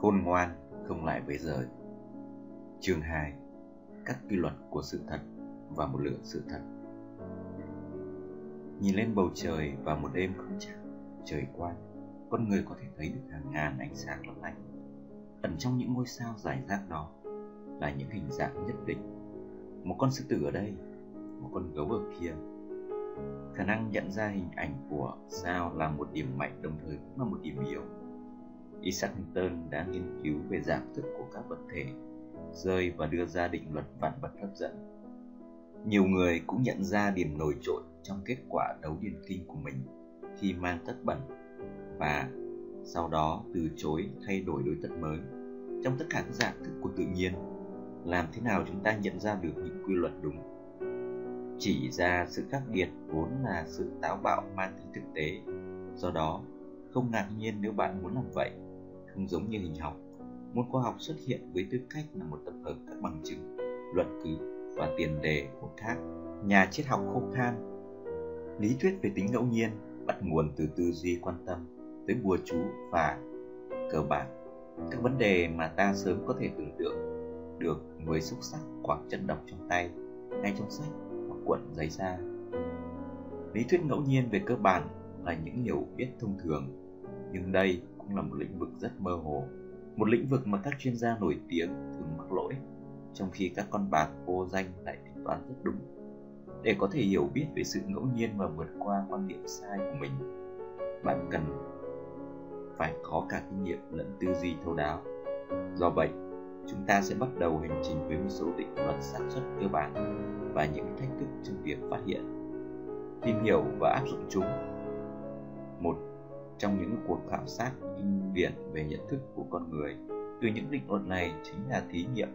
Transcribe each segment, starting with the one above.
Khôn ngoan không lại với rời Chương 2 Các quy luật của sự thật và một lượng sự thật Nhìn lên bầu trời vào một đêm không trăng, trời quang, con người có thể thấy được hàng ngàn ánh sáng lấp lánh. Ẩn trong những ngôi sao giải rác đó là những hình dạng nhất định. Một con sư tử ở đây, một con gấu ở kia. Khả năng nhận ra hình ảnh của sao là một điểm mạnh đồng thời cũng là một điểm yếu. Isaac Newton đã nghiên cứu về dạng thức của các vật thể, rơi và đưa ra định luật vạn vật hấp dẫn. Nhiều người cũng nhận ra điểm nổi trội trong kết quả đấu điền kinh của mình khi mang tất bẩn và sau đó từ chối thay đổi đối tất mới. Trong tất cả các dạng thức của tự nhiên, làm thế nào chúng ta nhận ra được những quy luật đúng? Chỉ ra sự khác biệt vốn là sự táo bạo mang tính thực tế, do đó không ngạc nhiên nếu bạn muốn làm vậy không giống như hình học. Môn khoa học xuất hiện với tư cách là một tập hợp các bằng chứng, luận cứ và tiền đề của các nhà triết học khô khan. Lý thuyết về tính ngẫu nhiên bắt nguồn từ tư duy quan tâm tới bùa chú và cơ bản. Các vấn đề mà ta sớm có thể tưởng tượng được với xúc sắc hoặc chân đọc trong tay, ngay trong sách hoặc cuộn giấy ra. Lý thuyết ngẫu nhiên về cơ bản là những hiểu biết thông thường, nhưng đây cũng là một lĩnh vực rất mơ hồ, một lĩnh vực mà các chuyên gia nổi tiếng thường mắc lỗi, trong khi các con bạc vô danh lại tính toán rất đúng. Để có thể hiểu biết về sự ngẫu nhiên và vượt qua quan điểm sai của mình, bạn cần phải có cả kinh nghiệm lẫn tư duy thấu đáo. Do vậy, chúng ta sẽ bắt đầu hành trình với một số định luật xác suất cơ bản và những thách thức trong việc phát hiện, tìm hiểu và áp dụng chúng trong những cuộc khảo sát kinh điển về nhận thức của con người từ những định luật này chính là thí nghiệm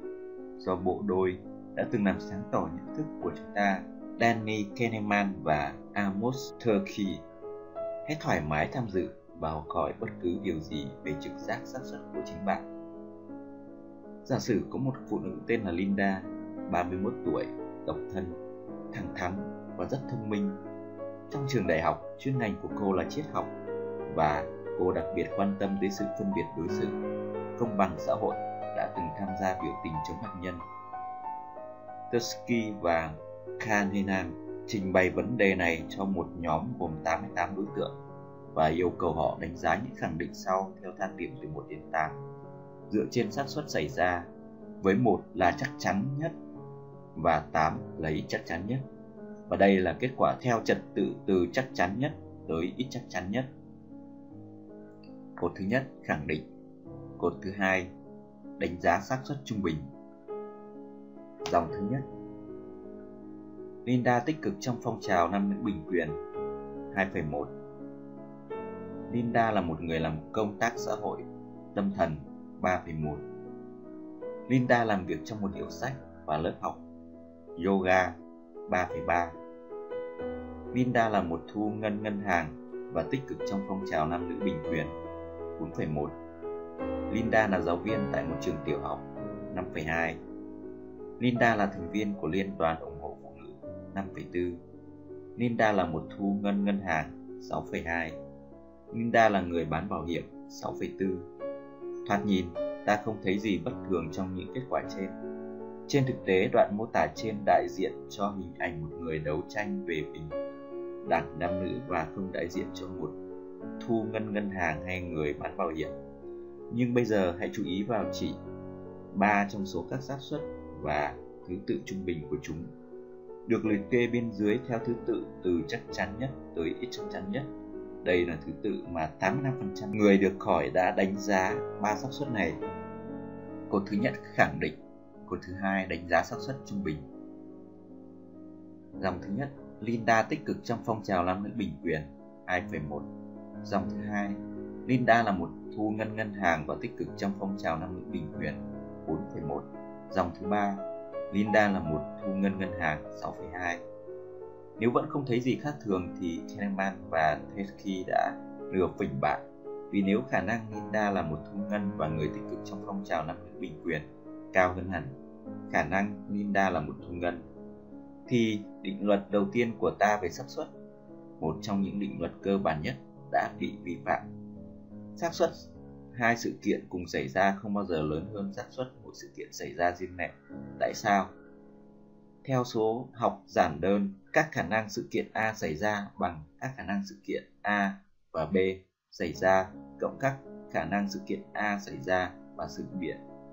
do bộ đôi đã từng làm sáng tỏ nhận thức của chúng ta Danny Kahneman và Amos Tversky. Hãy thoải mái tham dự và học hỏi bất cứ điều gì về trực giác xác suất của chính bạn. Giả sử có một phụ nữ tên là Linda, 31 tuổi, độc thân, thẳng thắn và rất thông minh. Trong trường đại học, chuyên ngành của cô là triết học và cô đặc biệt quan tâm đến sự phân biệt đối xử, công bằng xã hội đã từng tham gia biểu tình chống hạt nhân. Tursky và Kahneman trình bày vấn đề này cho một nhóm gồm 88 đối tượng và yêu cầu họ đánh giá những khẳng định sau theo thang điểm từ 1 đến 8 dựa trên xác suất xảy ra với một là chắc chắn nhất và 8 lấy chắc chắn nhất. Và đây là kết quả theo trật tự từ chắc chắn nhất tới ít chắc chắn nhất. Cột thứ nhất khẳng định. Cột thứ hai đánh giá xác suất trung bình. Dòng thứ nhất. Linda tích cực trong phong trào nam nữ bình quyền. 2,1 Linda là một người làm công tác xã hội tâm thần 3,1 Linda làm việc trong một hiệu sách và lớp học. Yoga 3,3 Linda là một thu ngân ngân hàng và tích cực trong phong trào nam nữ bình quyền. 4,1 Linda là giáo viên tại một trường tiểu học 5,2 Linda là thành viên của Liên đoàn ủng hộ 5,4 Linda là một thu ngân ngân hàng 6,2 Linda là người bán bảo hiểm 6,4 Thoạt nhìn, ta không thấy gì bất thường trong những kết quả trên. Trên thực tế, đoạn mô tả trên đại diện cho hình ảnh một người đấu tranh về bình đẳng nam nữ và không đại diện cho một thu ngân ngân hàng hay người bán bảo hiểm. Nhưng bây giờ hãy chú ý vào chỉ ba trong số các xác suất và thứ tự trung bình của chúng được liệt kê bên dưới theo thứ tự từ chắc chắn nhất tới ít chắc chắn nhất. Đây là thứ tự mà 85% người được hỏi đã đánh giá ba xác suất này. Cột thứ nhất khẳng định, cột thứ hai đánh giá xác suất trung bình. Dòng thứ nhất, Linda tích cực trong phong trào làm nữ bình quyền 2,1. Dòng thứ hai, Linda là một thu ngân ngân hàng và tích cực trong phong trào năng lượng bình quyền 4,1. Dòng thứ ba, Linda là một thu ngân ngân hàng 6,2. Nếu vẫn không thấy gì khác thường thì Kahneman và Tversky đã lừa phỉnh bạn vì nếu khả năng Linda là một thu ngân và người tích cực trong phong trào năng lượng bình quyền cao hơn hẳn khả năng Linda là một thu ngân thì định luật đầu tiên của ta về xác suất một trong những định luật cơ bản nhất đã bị vi phạm xác suất hai sự kiện cùng xảy ra không bao giờ lớn hơn xác suất một sự kiện xảy ra riêng lẻ. Tại sao? Theo số học giản đơn, các khả năng sự kiện A xảy ra bằng các khả năng sự kiện A và B xảy ra cộng các khả năng sự kiện A xảy ra và sự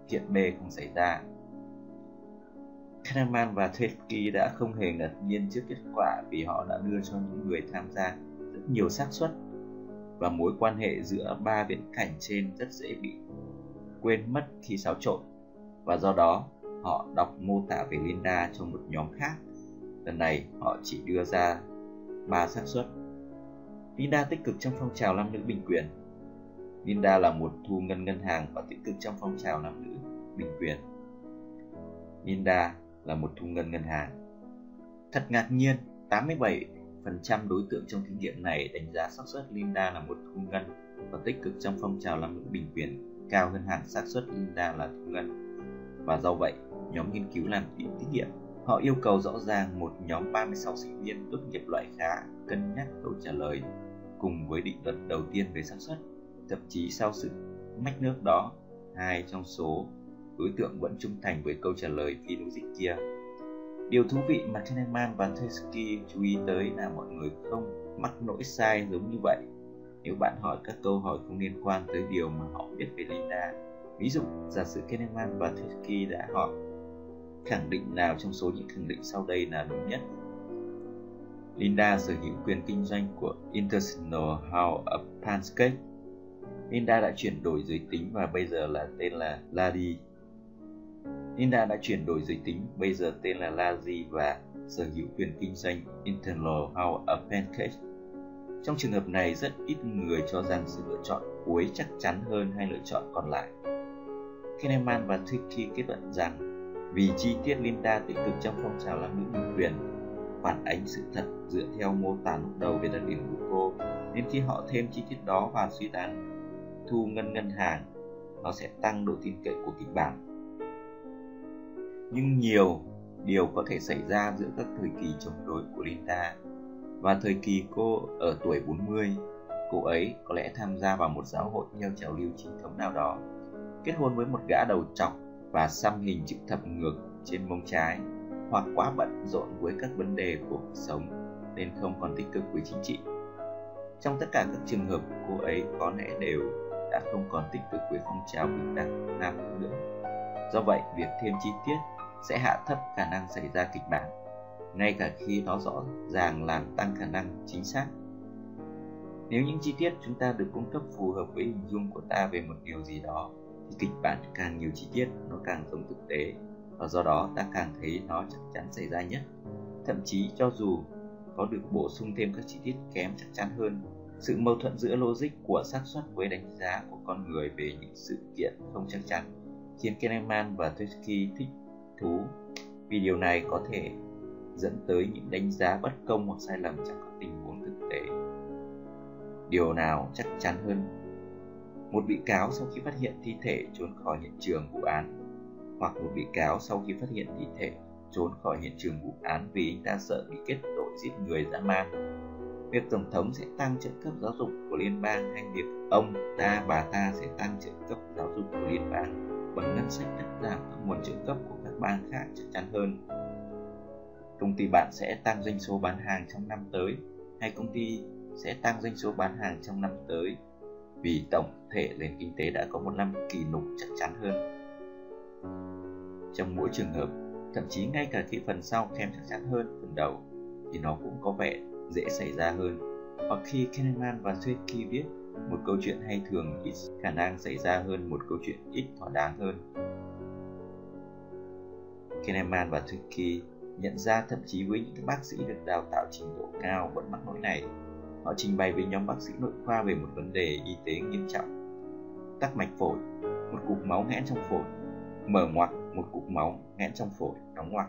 kiện B không xảy ra. Kahneman và Tversky đã không hề ngạc nhiên trước kết quả vì họ đã đưa cho những người tham gia rất nhiều xác suất và mối quan hệ giữa ba viễn cảnh trên rất dễ bị quên mất khi xáo trộn và do đó họ đọc mô tả về Linda cho một nhóm khác. Lần này họ chỉ đưa ra ba xác suất. Linda tích cực trong phong trào nam nữ bình quyền. Linda là một thu ngân ngân hàng và tích cực trong phong trào nam nữ bình quyền. Linda là một thu ngân ngân hàng. Thật ngạc nhiên, 87 phần trăm đối tượng trong thí nghiệm này đánh giá xác suất Linda là một thu ngân và tích cực trong phong trào làm nữ bình quyền cao hơn hẳn xác suất Linda là thu ngân. Và do vậy, nhóm nghiên cứu làm thí nghiệm họ yêu cầu rõ ràng một nhóm 36 sinh viên tốt nghiệp loại khá cân nhắc câu trả lời cùng với định luật đầu tiên về xác suất. Thậm chí sau sự mách nước đó, hai trong số đối tượng vẫn trung thành với câu trả lời phi logic kia Điều thú vị mà Kahneman và Tversky chú ý tới là mọi người không mắc lỗi sai giống như vậy. Nếu bạn hỏi các câu hỏi không liên quan tới điều mà họ biết về Linda, ví dụ giả sử Kahneman và Tversky đã hỏi khẳng định nào trong số những khẳng định sau đây là đúng nhất. Linda sở hữu quyền kinh doanh của International House of Pancake. Linda đã chuyển đổi giới tính và bây giờ là tên là Lady Linda đã chuyển đổi giới tính, bây giờ tên là Lazy và sở hữu quyền kinh doanh Internal House of Pancake. Trong trường hợp này, rất ít người cho rằng sự lựa chọn cuối chắc chắn hơn hai lựa chọn còn lại. Kahneman và Tricky kết luận rằng vì chi tiết Linda tích cực trong phong trào làm nữ nhân quyền phản ánh sự thật dựa theo mô tả lúc đầu về đặc điểm của cô nên khi họ thêm chi tiết đó vào suy đoán thu ngân ngân hàng nó sẽ tăng độ tin cậy của kịch bản nhưng nhiều điều có thể xảy ra giữa các thời kỳ chống đối của Linda. Và thời kỳ cô ở tuổi 40, cô ấy có lẽ tham gia vào một giáo hội theo trào lưu chính thống nào đó, kết hôn với một gã đầu trọc và xăm hình chữ thập ngược trên mông trái, hoặc quá bận rộn với các vấn đề của cuộc sống nên không còn tích cực với chính trị. Trong tất cả các trường hợp, cô ấy có lẽ đều đã không còn tích cực với phong trào bình đẳng nam nữ nữa. Do vậy, việc thêm chi tiết sẽ hạ thấp khả năng xảy ra kịch bản, ngay cả khi nó rõ ràng làm tăng khả năng chính xác. Nếu những chi tiết chúng ta được cung cấp phù hợp với hình dung của ta về một điều gì đó, thì kịch bản càng nhiều chi tiết nó càng giống thực tế và do đó ta càng thấy nó chắc chắn xảy ra nhất. Thậm chí cho dù có được bổ sung thêm các chi tiết kém chắc chắn hơn, sự mâu thuẫn giữa logic của xác suất với đánh giá của con người về những sự kiện không chắc chắn khiến Kahneman và Tversky thích thú. Vì điều này có thể dẫn tới những đánh giá bất công hoặc sai lầm trong các tình huống thực tế. Điều nào chắc chắn hơn? Một bị cáo sau khi phát hiện thi thể trốn khỏi hiện trường vụ án, hoặc một bị cáo sau khi phát hiện thi thể trốn khỏi hiện trường vụ án vì anh ta sợ bị kết tội giết người dã man. Việc tổng thống sẽ tăng trợ cấp giáo dục của liên bang hay việc ông ta, bà ta sẽ tăng trợ cấp giáo dục của liên bang bằng ngân sách cắt giảm các nguồn trợ cấp của các bang khác chắc chắn hơn. Công ty bạn sẽ tăng doanh số bán hàng trong năm tới hay công ty sẽ tăng doanh số bán hàng trong năm tới vì tổng thể nền kinh tế đã có một năm kỳ lục chắc chắn hơn. Trong mỗi trường hợp, thậm chí ngay cả khi phần sau kém chắc chắn hơn phần đầu thì nó cũng có vẻ dễ xảy ra hơn. Hoặc khi Kahneman và Tversky viết một câu chuyện hay thường ít khả năng xảy ra hơn một câu chuyện ít thỏa đáng hơn. Kahneman và Tukey nhận ra thậm chí với những bác sĩ được đào tạo trình độ cao vẫn mắc lỗi này. Họ trình bày với nhóm bác sĩ nội khoa về một vấn đề y tế nghiêm trọng. Tắc mạch phổi, một cục máu nghẽn trong phổi, mở ngoặc một cục máu nghẽn trong phổi, đóng ngoặc.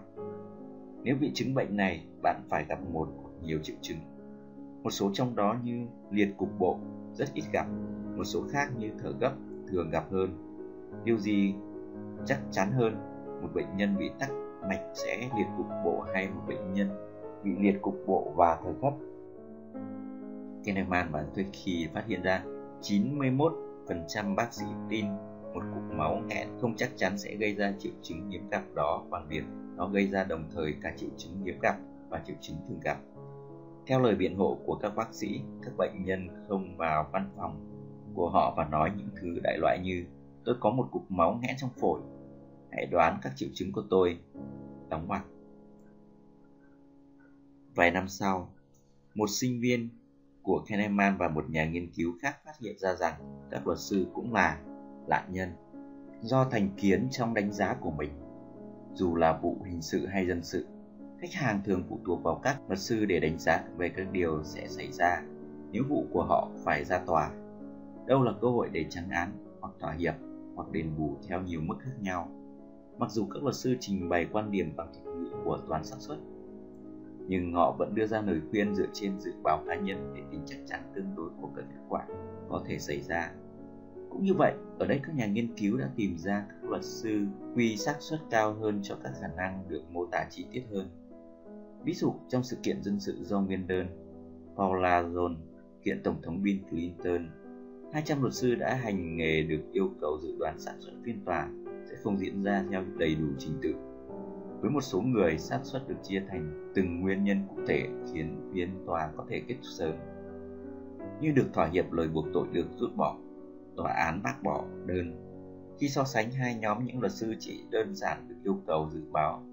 Nếu bị chứng bệnh này, bạn phải gặp một hoặc nhiều triệu chứng. Một số trong đó như liệt cục bộ, rất ít gặp, một số khác như thở gấp thường gặp hơn. Điều gì chắc chắn hơn, một bệnh nhân bị tắc mạch sẽ liệt cục bộ hay một bệnh nhân bị liệt cục bộ và thời gấp. Kahneman và khi phát hiện ra 91% bác sĩ tin một cục máu nghẹn không chắc chắn sẽ gây ra triệu chứng hiếm gặp đó bằng việc nó gây ra đồng thời cả triệu chứng hiếm gặp và triệu chứng thường gặp. Theo lời biện hộ của các bác sĩ, các bệnh nhân không vào văn phòng của họ và nói những thứ đại loại như tôi có một cục máu nghẽn trong phổi. Hãy đoán các triệu chứng của tôi. Đóng ngoặc. Vài năm sau, một sinh viên của Kahneman và một nhà nghiên cứu khác phát hiện ra rằng các luật sư cũng là nạn nhân do thành kiến trong đánh giá của mình. Dù là vụ hình sự hay dân sự, khách hàng thường phụ thuộc vào các luật sư để đánh giá về các điều sẽ xảy ra nếu vụ của họ phải ra tòa. Đâu là cơ hội để trắng án hoặc thỏa hiệp hoặc đền bù theo nhiều mức khác nhau. Mặc dù các luật sư trình bày quan điểm bằng thuật ngữ của toàn xác suất, nhưng họ vẫn đưa ra lời khuyên dựa trên dự báo cá nhân về tính chắc chắn tương đối của các kết quả có thể xảy ra. Cũng như vậy, ở đây các nhà nghiên cứu đã tìm ra các luật sư quy xác suất cao hơn cho các khả năng được mô tả chi tiết hơn. Ví dụ, trong sự kiện dân sự do nguyên đơn, Paula Jones kiện Tổng thống Bill Clinton, 200 luật sư đã hành nghề được yêu cầu dự đoán sản xuất phiên tòa không diễn ra theo đầy đủ trình tự với một số người, xác suất được chia thành từng nguyên nhân cụ thể khiến phiên tòa có thể kết thúc sớm. Như được thỏa hiệp lời buộc tội được rút bỏ, tòa án bác bỏ đơn. Khi so sánh hai nhóm những luật sư chỉ đơn giản được yêu cầu dự báo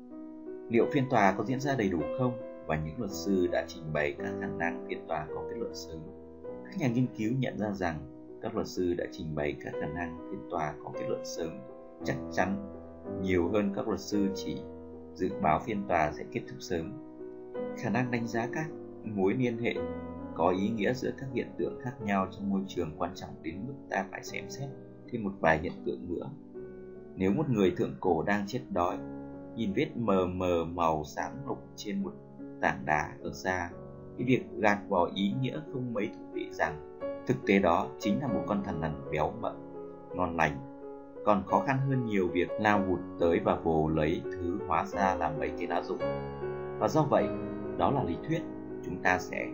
liệu phiên tòa có diễn ra đầy đủ không và những luật sư đã trình bày các khả năng phiên tòa có kết luận sớm. Các nhà nghiên cứu nhận ra rằng các luật sư đã trình bày các khả năng phiên tòa có kết luận sớm chắc chắn nhiều hơn các luật sư chỉ dự báo phiên tòa sẽ kết thúc sớm. Khả năng đánh giá các mối liên hệ có ý nghĩa giữa các hiện tượng khác nhau trong môi trường quan trọng đến mức ta phải xem xét thêm một vài hiện tượng nữa. Nếu một người thượng cổ đang chết đói, nhìn vết mờ mờ màu xám lục trên một tảng đá ở xa, cái việc gạt bỏ ý nghĩa không mấy thú vị rằng thực tế đó chính là một con thần lằn béo mập, ngon lành còn khó khăn hơn nhiều việc lao vụt tới và vồ lấy thứ hóa ra là mấy cái lá dụng và do vậy, đó là lý thuyết chúng ta sẽ,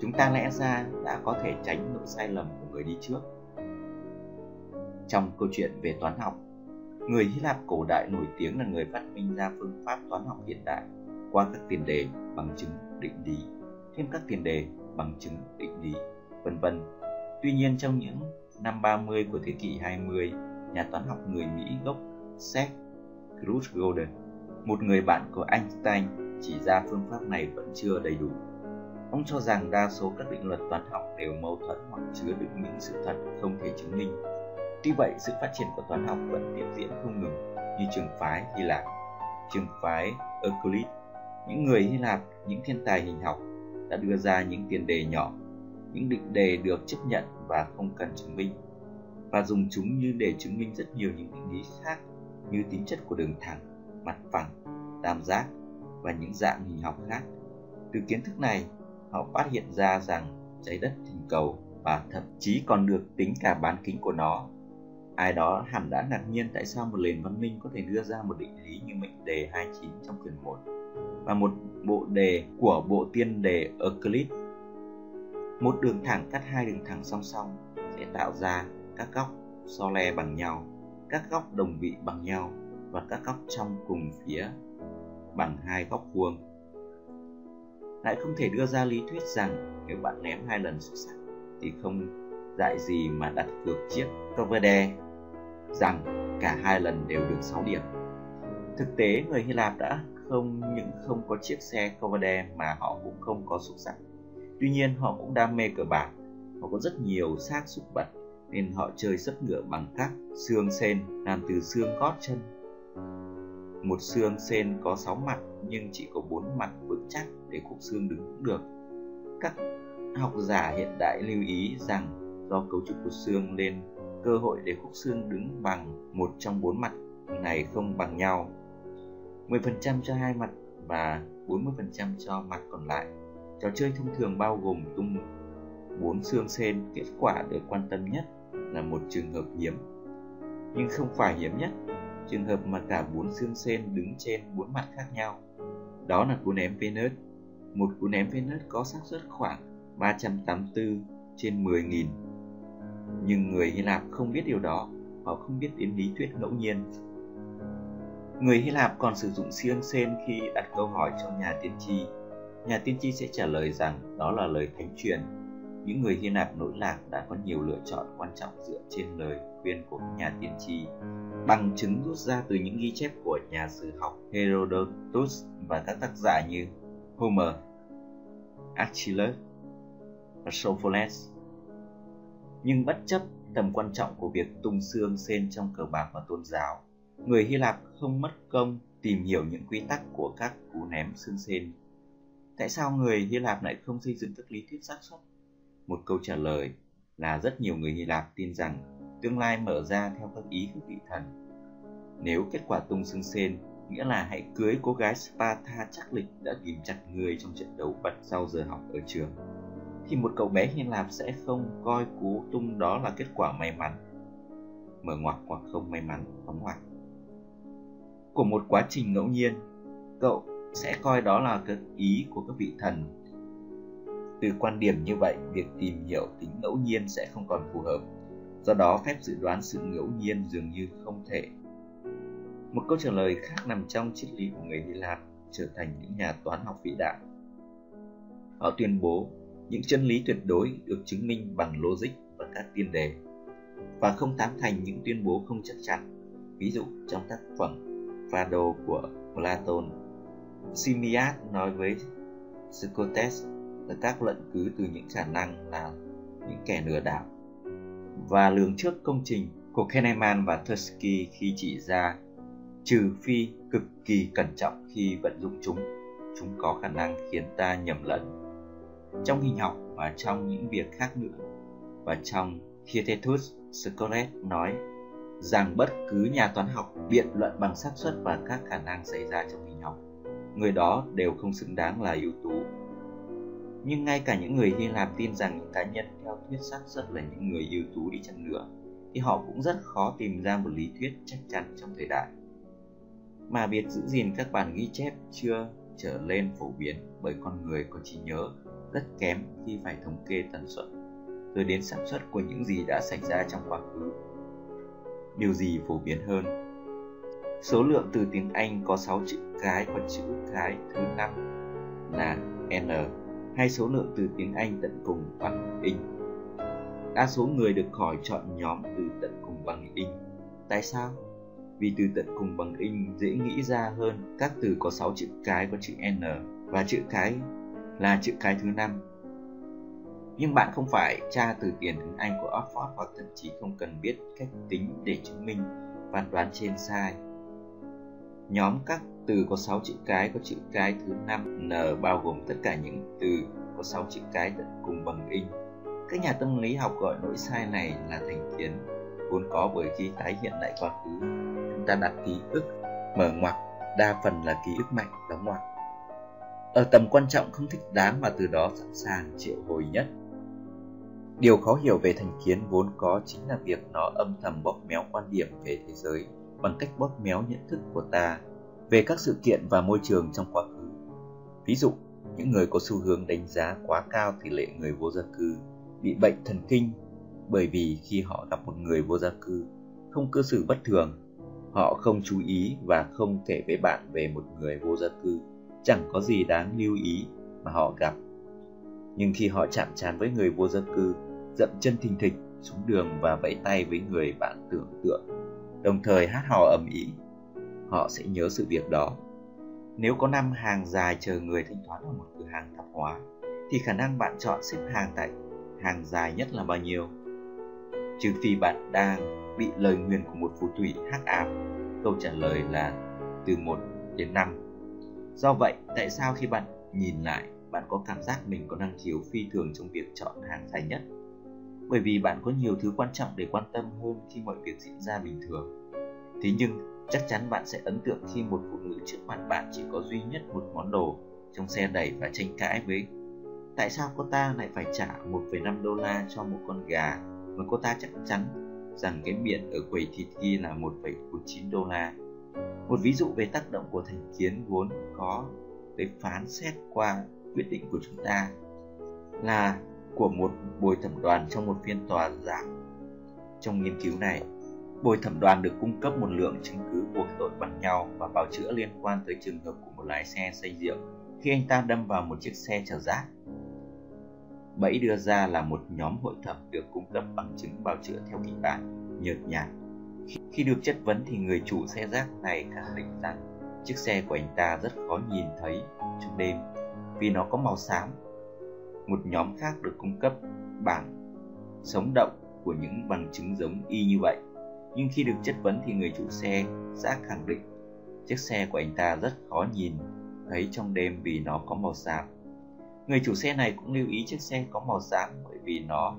chúng ta lẽ ra đã có thể tránh những sai lầm của người đi trước. Trong câu chuyện về toán học, người hy lạp cổ đại nổi tiếng là người phát minh ra phương pháp toán học hiện đại qua các tiền đề bằng chứng định lý, thêm các tiền đề bằng chứng định lý, vân vân. Tuy nhiên trong những năm 30 của thế kỷ 20 nhà toán học người Mỹ gốc Seth Krugolden, một người bạn của Einstein chỉ ra phương pháp này vẫn chưa đầy đủ. Ông cho rằng đa số các định luật toán học đều mâu thuẫn hoặc chứa đựng những sự thật không thể chứng minh. Tuy vậy, sự phát triển của toán học vẫn tiếp diễn không ngừng như trường phái Hy Lạp, trường phái Euclid. Những người Hy Lạp, những thiên tài hình học đã đưa ra những tiền đề nhỏ, những định đề được chấp nhận và không cần chứng minh và dùng chúng như để chứng minh rất nhiều những định lý khác như tính chất của đường thẳng, mặt phẳng, tam giác và những dạng hình học khác. Từ kiến thức này, họ phát hiện ra rằng trái đất hình cầu và thậm chí còn được tính cả bán kính của nó. Ai đó hẳn đã ngạc nhiên tại sao một nền văn minh có thể đưa ra một định lý như mệnh đề 29 trong quyển 1 và một bộ đề của bộ tiên đề Euclid. Một đường thẳng cắt hai đường thẳng song song sẽ tạo ra các góc so le bằng nhau, các góc đồng vị bằng nhau và các góc trong cùng phía bằng hai góc vuông. Lại không thể đưa ra lý thuyết rằng nếu bạn ném hai lần xuất sắc thì không dại gì mà đặt cược chiếc Coverde rằng cả hai lần đều được 6 điểm. Thực tế, người Hy Lạp đã không những không có chiếc xe Coverde mà họ cũng không có xúc sắc. Tuy nhiên, họ cũng đam mê cờ bạc. Họ có rất nhiều xác súc vật nên họ chơi sấp ngựa bằng các xương sen làm từ xương gót chân. Một xương sen có 6 mặt, nhưng chỉ có 4 mặt vững chắc để khúc xương đứng được. Các học giả hiện đại lưu ý rằng do cấu trúc của xương nên cơ hội để khúc xương đứng bằng một trong bốn mặt này không bằng nhau. 10% cho hai mặt và 40% cho mặt còn lại. Trò chơi thông thường bao gồm tung bốn xương sen, kết quả được quan tâm nhất là một trường hợp hiếm nhưng không phải hiếm nhất trường hợp mà cả bốn xương sen đứng trên bốn mặt khác nhau đó là cú ném Venus một cú ném Venus có xác suất khoảng 384 trên 10.000 Nhưng người Hy Lạp không biết điều đó, họ không biết đến lý thuyết ngẫu nhiên. Người Hy Lạp còn sử dụng siêng sen khi đặt câu hỏi cho nhà tiên tri. Nhà tiên tri sẽ trả lời rằng đó là lời thánh truyền. Những người Hy Lạp nỗi lạc đã có nhiều lựa chọn quan trọng dựa trên lời khuyên của nhà tiên tri, bằng chứng rút ra từ những ghi chép của nhà sử học Herodotus và các tác giả như Homer, Achilles và Sophocles. Nhưng bất chấp tầm quan trọng của việc tung xương sen trong cờ bạc và tôn giáo, người Hy Lạp không mất công tìm hiểu những quy tắc của các cú ném xương sen. Tại sao người Hy Lạp lại không xây dựng các lý thuyết xác suất? Một câu trả lời là rất nhiều người Hy Lạp tin rằng tương lai mở ra theo các ý của vị thần. Nếu kết quả tung xương sen nghĩa là hãy cưới cô gái Sparta chắc lịch đã ghim chặt người trong trận đấu bật sau giờ học ở trường, thì một cậu bé Hy Lạp sẽ không coi cú tung đó là kết quả may mắn. Mở ngoặc hoặc không may mắn đóng ngoặc. Của một quá trình ngẫu nhiên, cậu sẽ coi đó là cái ý của các vị thần từ quan điểm như vậy việc tìm hiểu tính ngẫu nhiên sẽ không còn phù hợp do đó phép dự đoán sự ngẫu nhiên dường như không thể một câu trả lời khác nằm trong triết lý của người Hy Lạp trở thành những nhà toán học vĩ đại. Họ tuyên bố những chân lý tuyệt đối được chứng minh bằng logic và các tiên đề và không tán thành những tuyên bố không chắc chắn. Ví dụ trong tác phẩm Phaedo của Platon, Simias nói với Socrates là các luận cứ từ những khả năng là những kẻ lừa đảo. Và lường trước công trình của Kahneman và Tversky khi chỉ ra, trừ phi cực kỳ cẩn trọng khi vận dụng chúng chúng có khả năng khiến ta nhầm lẫn. Trong hình học và trong những việc khác nữa, và trong Theaetetus Socrates nói rằng bất cứ nhà toán học biện luận bằng xác suất và các khả năng xảy ra trong hình học, người đó đều không xứng đáng là ưu tú nhưng ngay cả những người Hy Lạp tin rằng những cá nhân theo thuyết xác suất là những người ưu tú đi chăng nữa, thì họ cũng rất khó tìm ra một lý thuyết chắc chắn trong thời đại mà việc giữ gìn các bản ghi chép chưa trở lên phổ biến bởi con người có trí nhớ rất kém khi phải thống kê tần suất rồi đến sản xuất của những gì đã xảy ra trong quá khứ. Điều gì phổ biến hơn? Số lượng từ tiếng Anh có 6 chữ cái và chữ cái thứ năm là N hay số lượng từ tiếng Anh tận cùng bằng in. Đa số người được hỏi chọn nhóm từ tận cùng bằng in. Tại sao? vì từ tận cùng bằng in dễ nghĩ ra hơn các từ có 6 chữ cái có chữ N và chữ cái là chữ cái thứ năm. Nhưng bạn không phải tra từ điển tiếng Anh của Oxford hoặc thậm chí không cần biết cách tính để chứng minh phán đoán trên sai. Nhóm các từ có 6 chữ cái, có chữ cái thứ năm, N bao gồm tất cả những từ có 6 chữ cái tận cùng bằng in. Các nhà tâm lý học gọi nỗi sai này là thành kiến, vốn có bởi khi tái hiện lại quá khứ. Chúng ta đặt ký ức, mở ngoặc, đa phần là ký ức mạnh, đóng ngoặc. Ở tầm quan trọng không thích đáng mà từ đó sẵn sàng triệu hồi nhất. Điều khó hiểu về thành kiến vốn có chính là việc nó âm thầm bóp méo quan điểm về thế giới bằng cách bóp méo nhận thức của ta về các sự kiện và môi trường trong quá khứ. Ví dụ, những người có xu hướng đánh giá quá cao tỷ lệ người vô gia cư bị bệnh thần kinh bởi vì khi họ gặp một người vô gia cư không cư xử bất thường, họ không chú ý và không kể với bạn về một người vô gia cư chẳng có gì đáng lưu ý mà họ gặp. Nhưng khi họ chạm trán với người vô gia cư, dậm chân thình thịch xuống đường và vẫy tay với người bạn tưởng tượng, đồng thời hát hò ầm ĩ họ sẽ nhớ sự việc đó. Nếu có năm hàng dài chờ người thanh toán ở một cửa hàng tạp hóa, thì khả năng bạn chọn xếp hàng tại hàng dài nhất là bao nhiêu? Trừ phi bạn đang bị lời nguyền của một phù thủy hắc ám, câu trả lời là từ 1 đến 5 do vậy, tại sao khi bạn nhìn lại, bạn có cảm giác mình có năng khiếu phi thường trong việc chọn hàng dài nhất? Bởi vì bạn có nhiều thứ quan trọng để quan tâm hơn khi mọi việc diễn ra bình thường. Thế nhưng chắc chắn bạn sẽ ấn tượng khi một phụ nữ trước mặt bạn chỉ có duy nhất một món đồ trong xe đẩy và tranh cãi với tại sao cô ta lại phải trả 1,5 đô la cho một con gà mà cô ta chắc chắn rằng cái miệng ở quầy thịt ghi là 1,49 đô la. Một ví dụ về tác động của thành kiến vốn có tới phán xét qua quyết định của chúng ta là của một bồi thẩm đoàn trong một phiên tòa giảm. Trong nghiên cứu này, bồi thẩm đoàn được cung cấp một lượng chứng cứ buộc tội bằng nhau và bào chữa liên quan tới trường hợp của một lái xe say rượu khi anh ta đâm vào một chiếc xe chở rác. Bẫy đưa ra là một nhóm hội thẩm được cung cấp bằng chứng bào chữa theo kịch bản, nhợt nhạt. Khi được chất vấn thì người chủ xe rác này khẳng định rằng chiếc xe của anh ta rất khó nhìn thấy trong đêm vì nó có màu xám. Một nhóm khác được cung cấp bản sống động của những bằng chứng giống y như vậy. Nhưng khi được chất vấn thì người chủ xe giác khẳng định chiếc xe của anh ta rất khó nhìn thấy trong đêm vì nó có màu xám. Người chủ xe này cũng lưu ý chiếc xe có màu xám bởi vì nó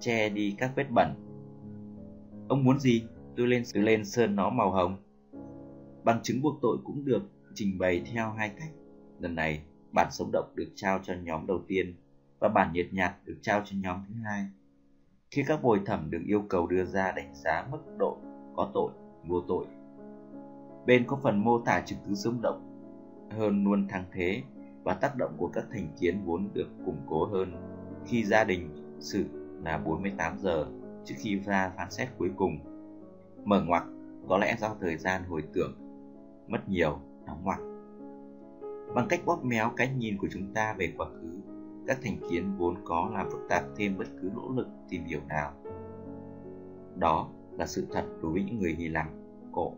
che đi các vết bẩn. Ông muốn gì? Tôi lên tôi lên sơn nó màu hồng. Bằng chứng buộc tội cũng được trình bày theo hai cách. Lần này, bản sống động được trao cho nhóm đầu tiên và bản nhiệt nhạt được trao cho nhóm thứ hai. Khi các bồi thẩm được yêu cầu đưa ra đánh giá mức độ có tội, vô tội, bên có phần mô tả chứng cứ sống động hơn luôn thăng thế và tác động của các thành kiến vốn được củng cố hơn khi gia đình xử là 48 giờ trước khi ra phán xét cuối cùng. Mở ngoặc có lẽ do thời gian hồi tưởng mất nhiều đóng ngoặc. Bằng cách bóp méo cái nhìn của chúng ta về quá khứ, các thành kiến vốn có làm phức tạp thêm bất cứ nỗ lực tìm hiểu nào. Đó là sự thật đối với những người Hy Lạp cổ.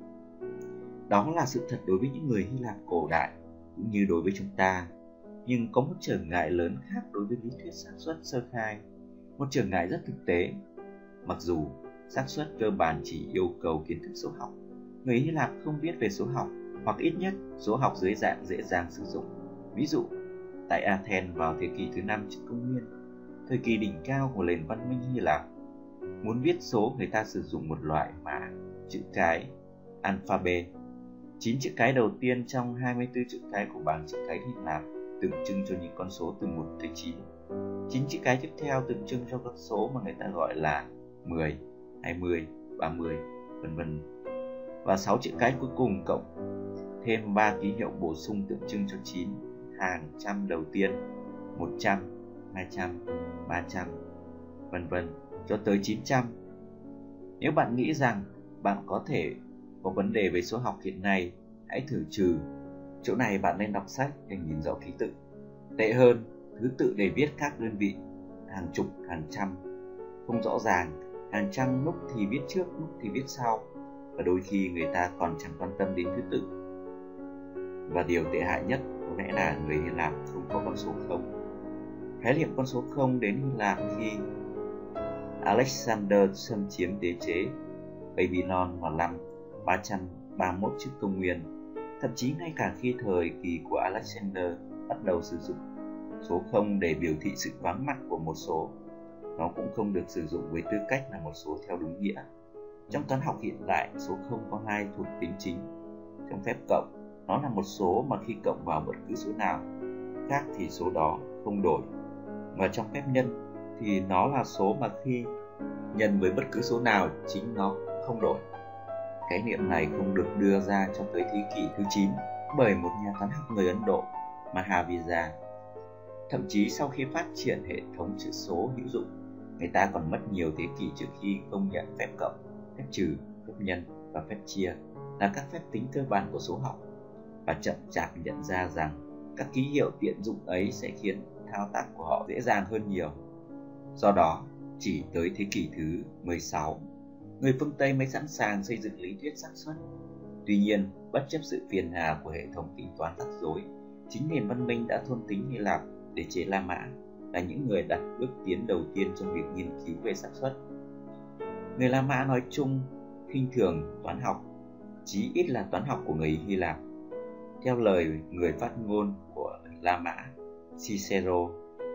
Đó là sự thật đối với những người Hy Lạp cổ đại, cũng như đối với chúng ta nhưng có một trở ngại lớn khác đối với lý thuyết xác suất sơ khai một trở ngại rất thực tế mặc dù xác suất cơ bản chỉ yêu cầu kiến thức số học, người hy lạp không biết về số học, hoặc ít nhất số học dưới dạng dễ dàng sử dụng ví dụ tại athens vào thế kỷ thứ năm trước công nguyên thời kỳ đỉnh cao của nền văn minh hy lạp muốn viết số người ta sử dụng một loại mã chữ cái alphabet 9 chữ cái đầu tiên trong 24 chữ cái của bảng chữ cái Hy Lạp tượng trưng cho những con số từ 1 tới 9. 9 chữ cái tiếp theo tượng trưng cho các số mà người ta gọi là 10, 20, 30, vân vân. Và 6 chữ cái cuối cùng cộng thêm 3 ký hiệu bổ sung tượng trưng cho 9 hàng trăm đầu tiên, 100, 200, 300, vân vân cho tới 900. Nếu bạn nghĩ rằng bạn có thể có vấn đề về số học hiện nay, hãy thử trừ. Chỗ này bạn nên đọc sách để nhìn rõ ký tự. Tệ hơn, thứ tự để viết các đơn vị, hàng chục, hàng trăm. Không rõ ràng, hàng trăm lúc thì viết trước, lúc thì viết sau. Và đôi khi người ta còn chẳng quan tâm đến thứ tự. Và điều tệ hại nhất có lẽ là người Hy Lạp không có con số không. Khái niệm con số không đến Hy Lạp khi Alexander xâm chiếm đế chế Babylon vào năm 331 trước công nguyên, thậm chí ngay cả khi thời kỳ của Alexander bắt đầu sử dụng số 0 để biểu thị sự vắng mặt của một số, nó cũng không được sử dụng với tư cách là một số theo đúng nghĩa. Trong toán học hiện đại, số 0 có hai thuộc tính chính. Trong phép cộng, nó là một số mà khi cộng vào bất cứ số nào khác thì số đó không đổi. Và trong phép nhân thì nó là số mà khi nhân với bất cứ số nào chính nó không đổi. Khái niệm này không được đưa ra cho tới thế kỷ thứ 9 bởi một nhà toán học người Ấn Độ, Mahavira. Thậm chí sau khi phát triển hệ thống chữ số hữu dụng, người ta còn mất nhiều thế kỷ trước khi công nhận phép cộng, phép trừ, phép nhân và phép chia là các phép tính cơ bản của số học và chậm chạp nhận ra rằng các ký hiệu tiện dụng ấy sẽ khiến thao tác của họ dễ dàng hơn nhiều. Do đó, chỉ tới thế kỷ thứ 16 người phương Tây mới sẵn sàng xây dựng lý thuyết xác suất. Tuy nhiên, bất chấp sự phiền hà của hệ thống tính toán rắc rối, chính nền văn minh đã thôn tính Hy Lạp để chế La Mã là những người đặt bước tiến đầu tiên trong việc nghiên cứu về xác suất. Người La Mã nói chung khinh thường toán học, chí ít là toán học của người Hy Lạp. Theo lời người phát ngôn của La Mã, Cicero,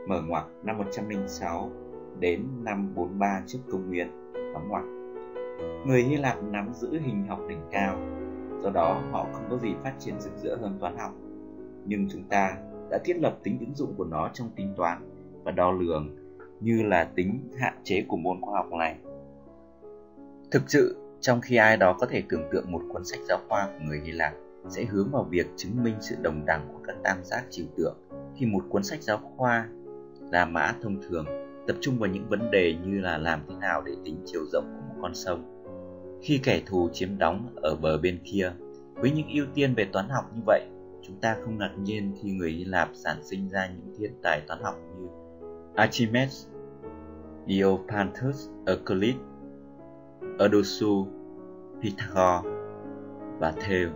mở ngoặc năm 106 đến năm 43 trước công nguyên, đóng ngoặc Người Hy Lạp nắm giữ hình học đỉnh cao, do đó họ không có gì phát triển rực rỡ hơn toán học. Nhưng chúng ta đã thiết lập tính ứng dụng của nó trong tính toán và đo lường như là tính hạn chế của môn khoa học này. Thực sự, trong khi ai đó có thể tưởng tượng một cuốn sách giáo khoa của người Hy Lạp sẽ hướng vào việc chứng minh sự đồng đẳng của các tam giác trừu tượng khi một cuốn sách giáo khoa La Mã thông thường tập trung vào những vấn đề như là làm thế nào để tính chiều rộng của một con sông. Khi kẻ thù chiếm đóng ở bờ bên kia, với những ưu tiên về toán học như vậy, chúng ta không ngạc nhiên khi người Hy Lạp sản sinh ra những thiên tài toán học như Archimedes, Diophantus Euclid, Odosu, Pythagore và Theo,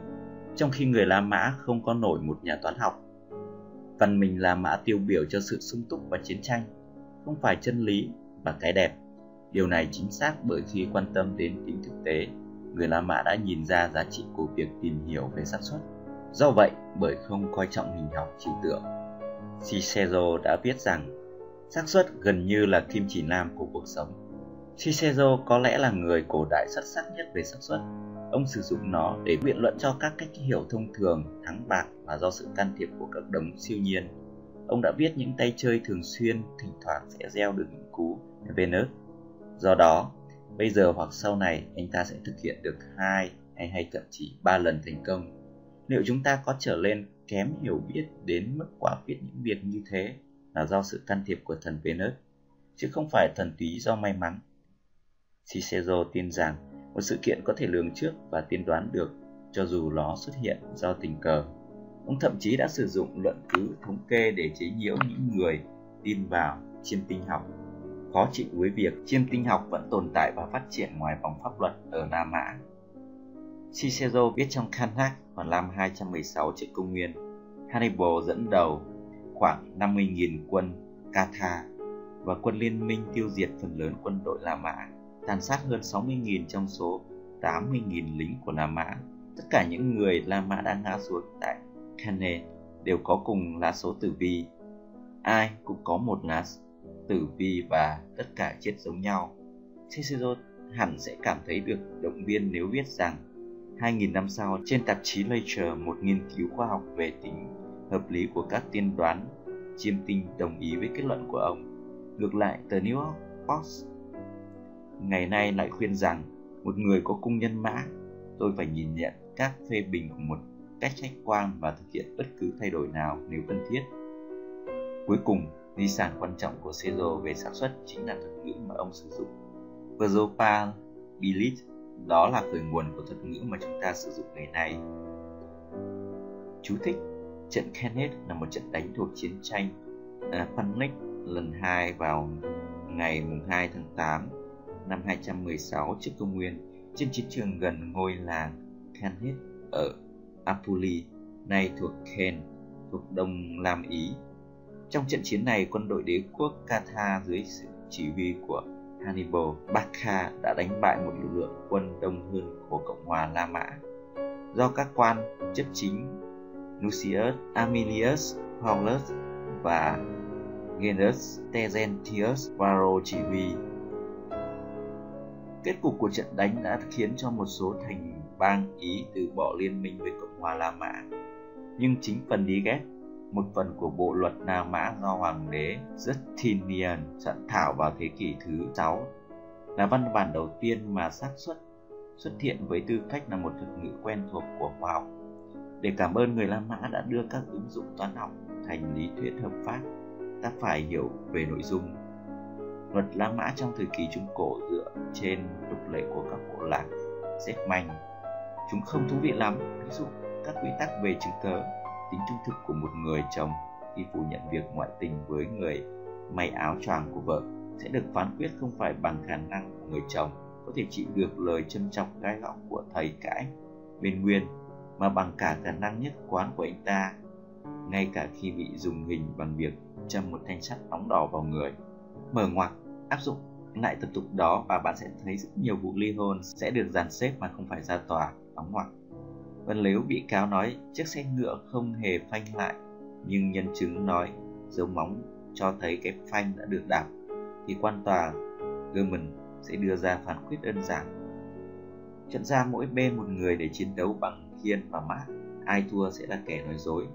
trong khi người La Mã không có nổi một nhà toán học. Văn minh La Mã tiêu biểu cho sự sung túc và chiến tranh, không phải chân lý và cái đẹp. Điều này chính xác bởi khi quan tâm đến tính thực tế, người La Mã đã nhìn ra giá trị của việc tìm hiểu về xác suất. Do vậy, bởi không coi trọng hình học chỉ tượng, Cicero đã viết rằng xác suất gần như là kim chỉ nam của cuộc sống. Cicero có lẽ là người cổ đại xuất sắc nhất về xác suất. Ông sử dụng nó để biện luận cho các cách hiểu thông thường thắng bạc và do sự can thiệp của các đấng siêu nhiên. Ông đã viết những tay chơi thường xuyên thỉnh thoảng sẽ gieo được những cú Venus. Do đó, bây giờ hoặc sau này anh ta sẽ thực hiện được hai hay hay thậm chí ba lần thành công. Liệu chúng ta có trở lên kém hiểu biết đến mức quả viết những việc như thế là do sự can thiệp của thần Venus, chứ không phải thần túy do may mắn. Cicero tin rằng một sự kiện có thể lường trước và tiên đoán được cho dù nó xuất hiện do tình cờ. Ông thậm chí đã sử dụng luận cứ thống kê để chế nhiễu những người tin vào chiêm tinh học. Khó chịu với việc chiêm tinh học vẫn tồn tại và phát triển ngoài vòng pháp luật ở La Mã. Cicero viết trong Canhac vào năm 216 trước công nguyên, Hannibal dẫn đầu khoảng 50.000 quân Catha và quân liên minh tiêu diệt phần lớn quân đội La Mã, tàn sát hơn 60.000 trong số 80.000 lính của La Mã. Tất cả những người La Mã đã ngã xuống tại Cannae đều có cùng lá số tử vi. Ai cũng có một lá tử vi và tất cả chết giống nhau. Cicero hẳn sẽ cảm thấy được động viên nếu viết rằng 2.000 năm sau trên tạp chí Nature một nghiên cứu khoa học về tính hợp lý của các tiên đoán chiêm tinh đồng ý với kết luận của ông. Ngược lại, tờ New York Post ngày nay lại khuyên rằng một người có cung nhân mã, tôi phải nhìn nhận các phê bình của một cách khách quan và thực hiện bất cứ thay đổi nào nếu cần thiết. Cuối cùng, di sản quan trọng của Caesar về xác suất chính là thuật ngữ mà ông sử dụng. Versopal Bilit đó là khởi nguồn của thuật ngữ mà chúng ta sử dụng ngày nay. Chú thích Trận Kenneth là một trận đánh thuộc chiến tranh à, Panic lần 2 vào ngày 2 tháng 8 năm 216 trước công nguyên trên chiến trường gần ngôi làng Kenneth ở Apuli, nay thuộc Ken, thuộc Đông Lam Ý. Trong trận chiến này, quân đội đế quốc Katha dưới sự chỉ huy của Hannibal Barca đã đánh bại một lực lượng quân đông hơn của Cộng hòa La Mã. Do các quan chấp chính Lucius Amilius Paulus và Gaius Terentius Varro chỉ huy. Kết cục của trận đánh đã khiến cho một số thành bang Ý từ bỏ liên minh với Cộng hòa La Mã. Nhưng chính phần đi ghét, một phần của bộ luật La Mã do Hoàng đế Justinian soạn thảo vào thế kỷ thứ 6 là văn bản đầu tiên mà xác suất xuất hiện với tư cách là một thuật ngữ quen thuộc của khoa học để cảm ơn người La Mã đã đưa các ứng dụng toán học thành lý thuyết hợp pháp, ta phải hiểu về nội dung. Luật La Mã trong thời kỳ Trung Cổ dựa trên tục lệ của các bộ lạc German. Chúng không thú vị lắm, ví dụ các quy tắc về chứng cớ, tính trung thực của một người chồng khi phủ nhận việc ngoại tình với người may áo choàng của vợ sẽ được phán quyết không phải bằng khả năng của người chồng có thể chịu được lời châm chọc gai góc của thầy cãi bên nguyên mà bằng cả khả năng nhất quán của anh ta ngay cả khi bị dùng hình bằng việc châm một thanh sắt nóng đỏ vào người mở ngoặc, áp dụng lại tập tục đó và bạn sẽ thấy rất nhiều vụ ly hôn sẽ được dàn xếp mà không phải ra tòa, đóng ngoặc. Và nếu bị cáo nói chiếc xe ngựa không hề phanh lại, nhưng nhân chứng nói dấu móng cho thấy cái phanh đã được đạp thì quan tòa German sẽ đưa ra phán quyết đơn giản. Chọn ra mỗi bên một người để chiến đấu bằng khiên và mã, ai thua sẽ là kẻ nói dối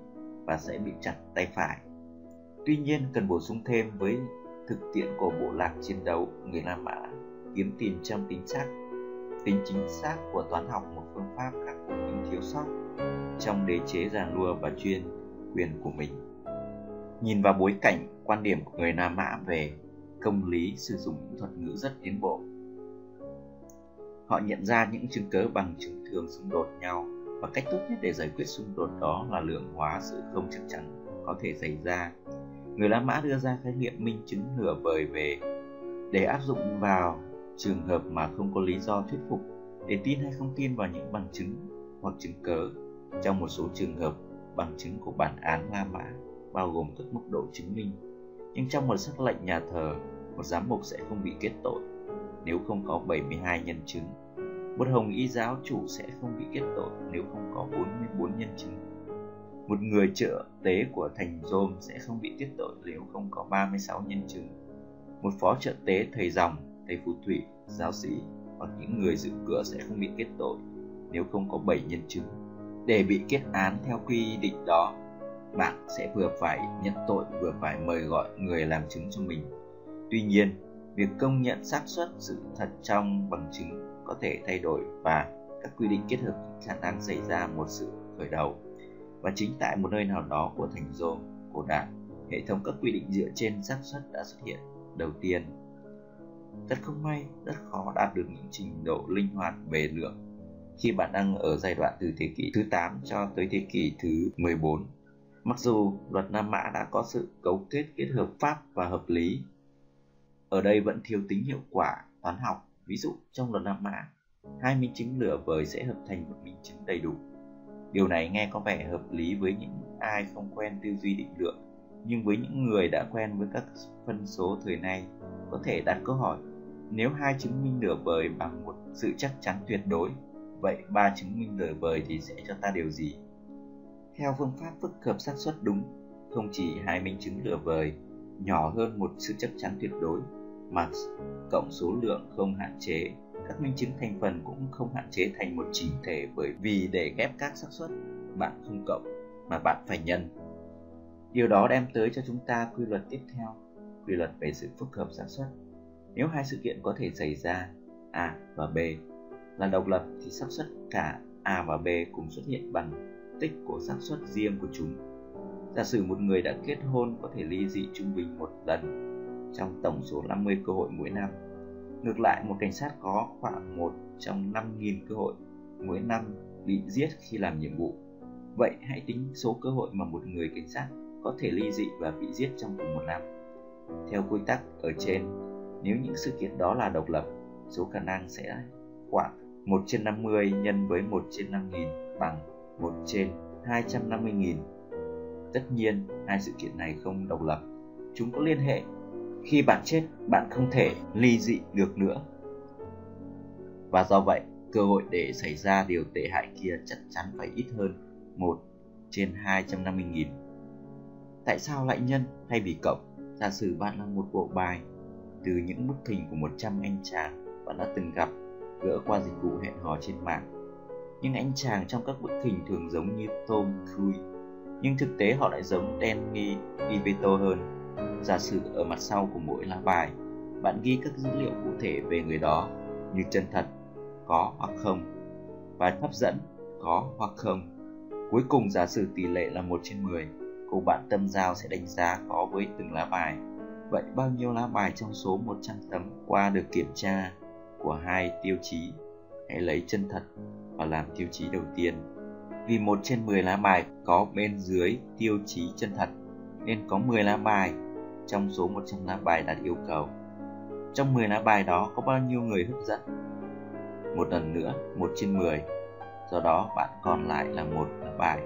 và sẽ bị chặt tay phải. Tuy nhiên cần bổ sung thêm với thực tiễn của bộ lạc chiến đấu người La Mã, kiếm tìm trong tính xác tính chính xác của toán học một phương pháp khắc phục những thiếu sót trong đế chế giàn lua và chuyên quyền của mình nhìn vào bối cảnh quan điểm của người La Mã về công lý sử dụng những thuật ngữ rất tiến bộ. Họ nhận ra những chứng cớ bằng chứng thường xung đột nhau và cách tốt nhất để giải quyết xung đột đó là lượng hóa sự không chắc chắn có thể xảy ra. Người La Mã đưa ra khái niệm minh chứng nửa vời về để áp dụng vào trường hợp mà không có lý do thuyết phục để tin hay không tin vào những bằng chứng hoặc chứng cớ. Trong một số trường hợp, bằng chứng của bản án La Mã bao gồm các mức độ chứng minh. Nhưng trong một sắc lệnh nhà thờ, một giám mục sẽ không bị kết tội nếu không có 72 nhân chứng. Một hồng y giáo chủ sẽ không bị kết tội nếu không có 44 nhân chứng. Một người trợ tế của thành Rome sẽ không bị tiết tội nếu không có 36 nhân chứng. Một phó trợ tế thầy dòng, thầy phù thủy, giáo sĩ hoặc những người giữ cửa sẽ không bị kết tội nếu không có 7 nhân chứng. Để bị kết án theo quy định đó, bạn sẽ vừa phải nhận tội vừa phải mời gọi người làm chứng cho mình. Tuy nhiên, việc công nhận xác suất sự thật trong bằng chứng có thể thay đổi và các quy định kết hợp khả năng xảy ra một sự khởi đầu. Và chính tại một nơi nào đó của thành Rome cổ đại, hệ thống các quy định dựa trên xác suất đã xuất hiện đầu tiên. Rất không may, rất khó đạt được những trình độ linh hoạt về lượng khi bạn đang ở giai đoạn từ thế kỷ thứ 8 cho tới thế kỷ thứ 14. Mặc dù luật Nam Mã đã có sự cấu kết kết hợp pháp và hợp lý, ở đây vẫn thiếu tính hiệu quả toán học. Ví dụ trong luật Nam Mã, hai minh chứng lửa vời sẽ hợp thành một minh chứng đầy đủ. Điều này nghe có vẻ hợp lý với những ai không quen tư duy định lượng, nhưng với những người đã quen với các phân số thời nay, có thể đặt câu hỏi nếu hai chứng minh nửa vời bằng một sự chắc chắn tuyệt đối vậy ba chứng minh nửa vời thì sẽ cho ta điều gì? Theo phương pháp phức hợp xác suất đúng không chỉ hai minh chứng nửa vời nhỏ hơn một sự chắc chắn tuyệt đối mà cộng số lượng không hạn chế các minh chứng thành phần cũng không hạn chế thành một chỉnh thể bởi vì để ghép các xác suất bạn không cộng mà bạn phải nhân điều đó đem tới cho chúng ta quy luật tiếp theo, quy luật về sự phức hợp xác suất nếu hai sự kiện có thể xảy ra, a và b, là độc lập thì xác suất cả A và B cùng xuất hiện bằng tích của xác suất riêng của chúng. Giả sử một người đã kết hôn có thể ly dị trung bình một lần trong tổng số 50 cơ hội mỗi năm. Ngược lại, một cảnh sát có khoảng 1 trong 5.000 cơ hội mỗi năm bị giết khi làm nhiệm vụ. Vậy hãy tính số cơ hội mà một người cảnh sát có thể ly dị và bị giết trong cùng một năm. Theo quy tắc ở trên, nếu những sự kiện đó là độc lập, số khả năng sẽ khoảng 1 trên 50 nhân với 1 trên 5.000 bằng 1 trên 250.000. Tất nhiên, hai sự kiện này không độc lập. Chúng có liên hệ. Khi bạn chết, bạn không thể ly dị được nữa. Và do vậy, cơ hội để xảy ra điều tệ hại kia chắc chắn phải ít hơn 1 trên 250.000. Tại sao lại nhân thay vì cộng? Giả sử bạn là một bộ bài từ những bức hình của 100 anh chàng bạn đã từng gặp gỡ qua dịch vụ hẹn hò trên mạng. Nhưng anh chàng trong các bức hình thường giống như Tom Cruise, nhưng thực tế họ lại giống Danny DeVito hơn. Giả sử ở mặt sau của mỗi lá bài, bạn ghi các dữ liệu cụ thể về người đó như chân thật, có hoặc không, và hấp dẫn, có hoặc không. Cuối cùng giả sử tỷ lệ là 1 trên 10, cô bạn tâm giao sẽ đánh giá có với từng lá bài. Vậy bao nhiêu lá bài trong số 100 tấm qua được kiểm tra của hai tiêu chí hãy lấy chân thật và làm tiêu chí đầu tiên vì một trên 10 lá bài có bên dưới tiêu chí chân thật nên có 10 lá bài trong số 100 lá bài đạt yêu cầu. Trong 10 lá bài đó có bao nhiêu người hấp dẫn? Một lần nữa 1 trên 10 do đó bạn còn lại là một lá bài.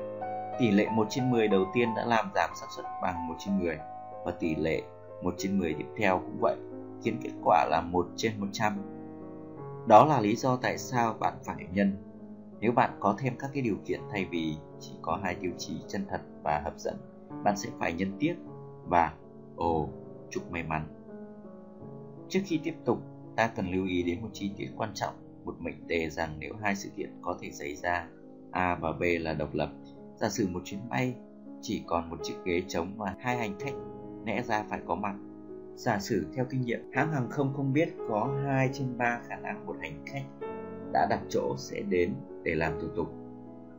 Tỷ lệ 1 trên 10 đầu tiên đã làm giảm xác suất bằng 1 trên 10 và tỷ lệ 1 trên 10 tiếp theo cũng vậy khiến kết quả là 1 trên 100 đó là lý do tại sao bạn phải nhân. Nếu bạn có thêm các cái điều kiện thay vì chỉ có hai tiêu chí chân thật và hấp dẫn, bạn sẽ phải nhân tiếp và ồ, chúc may mắn. Trước khi tiếp tục, ta cần lưu ý đến một chi tiết quan trọng, một mệnh đề rằng nếu hai sự kiện có thể xảy ra, A và B là độc lập, giả sử một chuyến bay chỉ còn một chiếc ghế trống và hai hành khách lẽ ra phải có mặt Giả sử theo kinh nghiệm, hãng hàng không không biết có 2 trên 3 khả năng một hành khách đã đặt chỗ sẽ đến để làm thủ tục.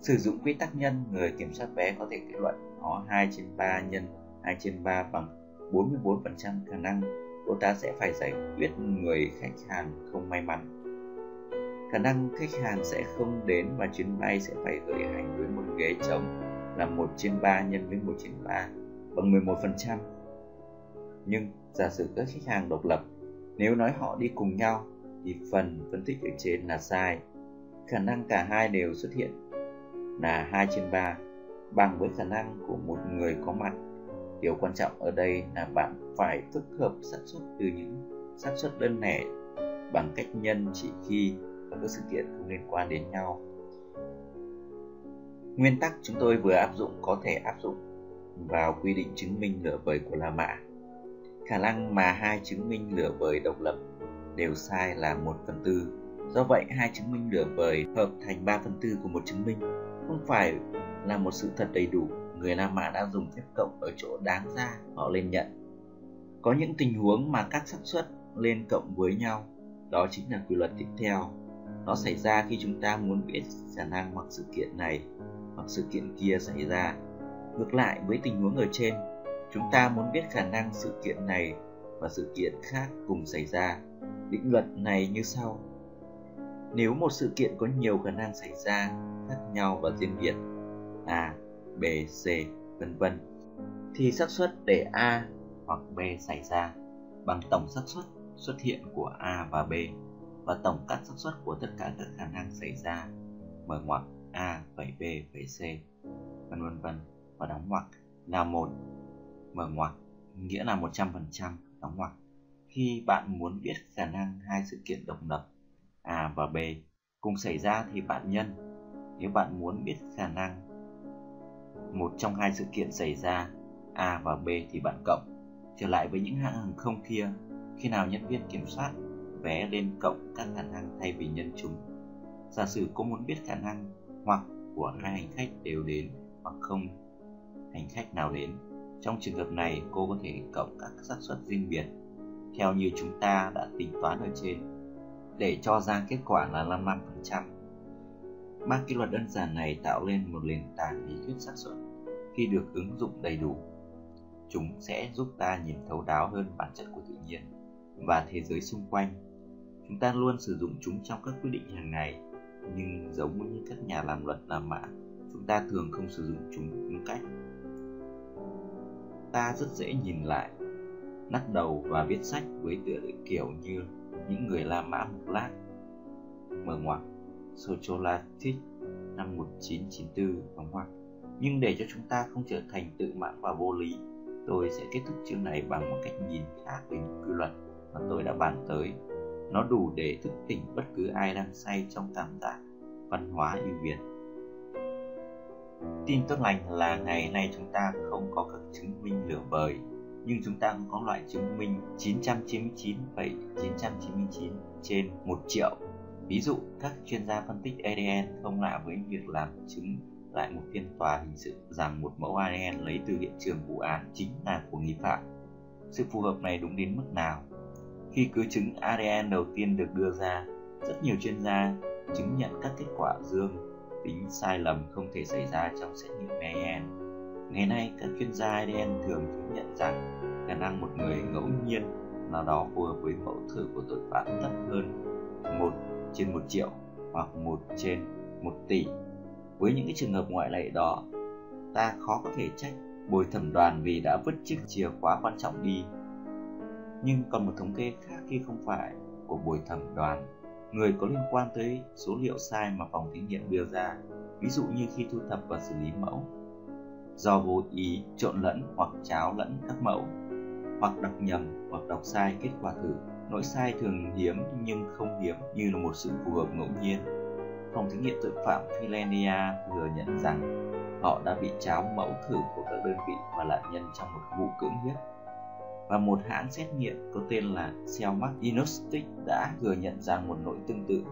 Sử dụng quy tắc nhân, người kiểm soát vé có thể kết luận có 2 trên 3 nhân 2 trên 3 bằng 44% khả năng cô ta sẽ phải giải quyết người khách hàng không may mắn. Khả năng khách hàng sẽ không đến và chuyến bay sẽ phải khởi hành với một ghế trống là 1 trên 3 nhân với 1 trên 3 bằng 11%. Nhưng giả sử các khách hàng độc lập, nếu nói họ đi cùng nhau thì phần phân tích ở trên là sai. Khả năng cả hai đều xuất hiện là 2 trên 3 bằng với khả năng của một người có mặt. Điều quan trọng ở đây là bạn phải phức hợp xác suất từ những xác suất đơn lẻ bằng cách nhân chỉ khi các sự kiện không liên quan đến nhau. Nguyên tắc chúng tôi vừa áp dụng có thể áp dụng vào quy định chứng minh lửa vời của La Mã. Khả năng mà hai chứng minh lửa vời độc lập đều sai là 1 phần tư. Do vậy, hai chứng minh lửa vời hợp thành 3 phần tư của một chứng minh không phải là một sự thật đầy đủ. Người La Mã đã dùng phép cộng ở chỗ đáng ra họ lên nhận. Có những tình huống mà các xác suất lên cộng với nhau, đó chính là quy luật tiếp theo. Nó xảy ra khi chúng ta muốn biết khả năng hoặc sự kiện này hoặc sự kiện kia xảy ra. Ngược lại với tình huống ở trên, chúng ta muốn biết khả năng sự kiện này và sự kiện khác cùng xảy ra. Định luật này như sau. Nếu một sự kiện có nhiều khả năng xảy ra khác nhau và riêng biệt à. B, C, vân vân. Thì xác suất để A hoặc B xảy ra bằng tổng xác suất xuất hiện của A và B và tổng các xác suất của tất cả các khả năng xảy ra mở ngoặc A phẩy B phẩy C vân vân vân và đóng ngoặc là một. Mở ngoặc nghĩa là 100% đóng ngoặc. Khi bạn muốn biết khả năng hai sự kiện độc lập A và B cùng xảy ra thì bạn nhân nếu bạn muốn biết khả năng một trong hai sự kiện xảy ra, A và B thì bạn cộng, trở lại với những hãng hàng không kia khi nào nhân viên kiểm soát vé lên cộng các khả năng thay vì nhân chúng giả sử cô muốn biết khả năng hoặc của hai hành khách đều đến hoặc không, hành khách nào đến, trong trường hợp này cô có thể cộng các xác suất riêng biệt, theo như chúng ta đã tính toán ở trên để cho ra kết quả là 55%. Ba quy luật đơn giản này tạo lên một nền tảng lý thuyết xác suất khi được ứng dụng đầy đủ. Chúng sẽ giúp ta nhìn thấu đáo hơn bản chất của tự nhiên và thế giới xung quanh. Chúng ta luôn sử dụng chúng trong các quyết định hàng ngày, nhưng giống như các nhà làm luật làm mã, chúng ta thường không sử dụng chúng đúng cách. Ta rất dễ nhìn lại, lắc đầu và viết sách với tựa kiểu như những người La Mã Mục Lát mở ngoặc Sociolatic năm 1994 đóng ngoặc nhưng để cho chúng ta không trở thành tự mãn và vô lý tôi sẽ kết thúc chương này bằng một cách nhìn khác về những quy luật mà tôi đã bàn tới. Nó đủ để thức tỉnh bất cứ ai đang say trong cảm giác văn hóa ưu việt. Tin tốt lành là ngày nay chúng ta không có các chứng minh lửa vời nhưng chúng ta cũng có loại chứng minh 999,999 trên 1 triệu. Ví dụ, các chuyên gia phân tích ADN không lạ với việc làm chứng lại một phiên tòa hình sự rằng một mẫu ADN lấy từ hiện trường vụ án chính là của nghi phạm. Sự phù hợp này đúng đến mức nào? Khi cứ chứng ADN đầu tiên được đưa ra, rất nhiều chuyên gia chứng nhận các kết quả dương tính sai lầm không thể xảy ra trong xét nghiệm ADN Ngày nay, các chuyên gia ADN thường chứng nhận rằng khả năng một người ngẫu nhiên nào đó phù hợp với mẫu thử của tội phạm thấp hơn một trên 1 triệu hoặc 1 trên 1 tỷ. Với những cái trường hợp ngoại lệ đó, ta khó có thể trách bồi thẩm đoàn vì đã vứt chiếc chìa khóa quan trọng đi. Nhưng còn một thống kê khác khi không phải của bồi thẩm đoàn, người có liên quan tới số liệu sai mà phòng thí nghiệm đưa ra, ví dụ như khi thu thập và xử lý mẫu do vô ý trộn lẫn hoặc cháo lẫn các mẫu hoặc đọc nhầm hoặc đọc sai kết quả thử nỗi sai thường hiếm nhưng không hiếm như là một sự phù hợp ngẫu nhiên. Phòng thí nghiệm tội phạm Finlandia vừa nhận rằng họ đã bị cháo mẫu thử của các đơn vị và nạn nhân trong một vụ cưỡng hiếp. Và một hãng xét nghiệm có tên là Cellmark Diagnostics đã thừa nhận rằng một nỗi tương tự.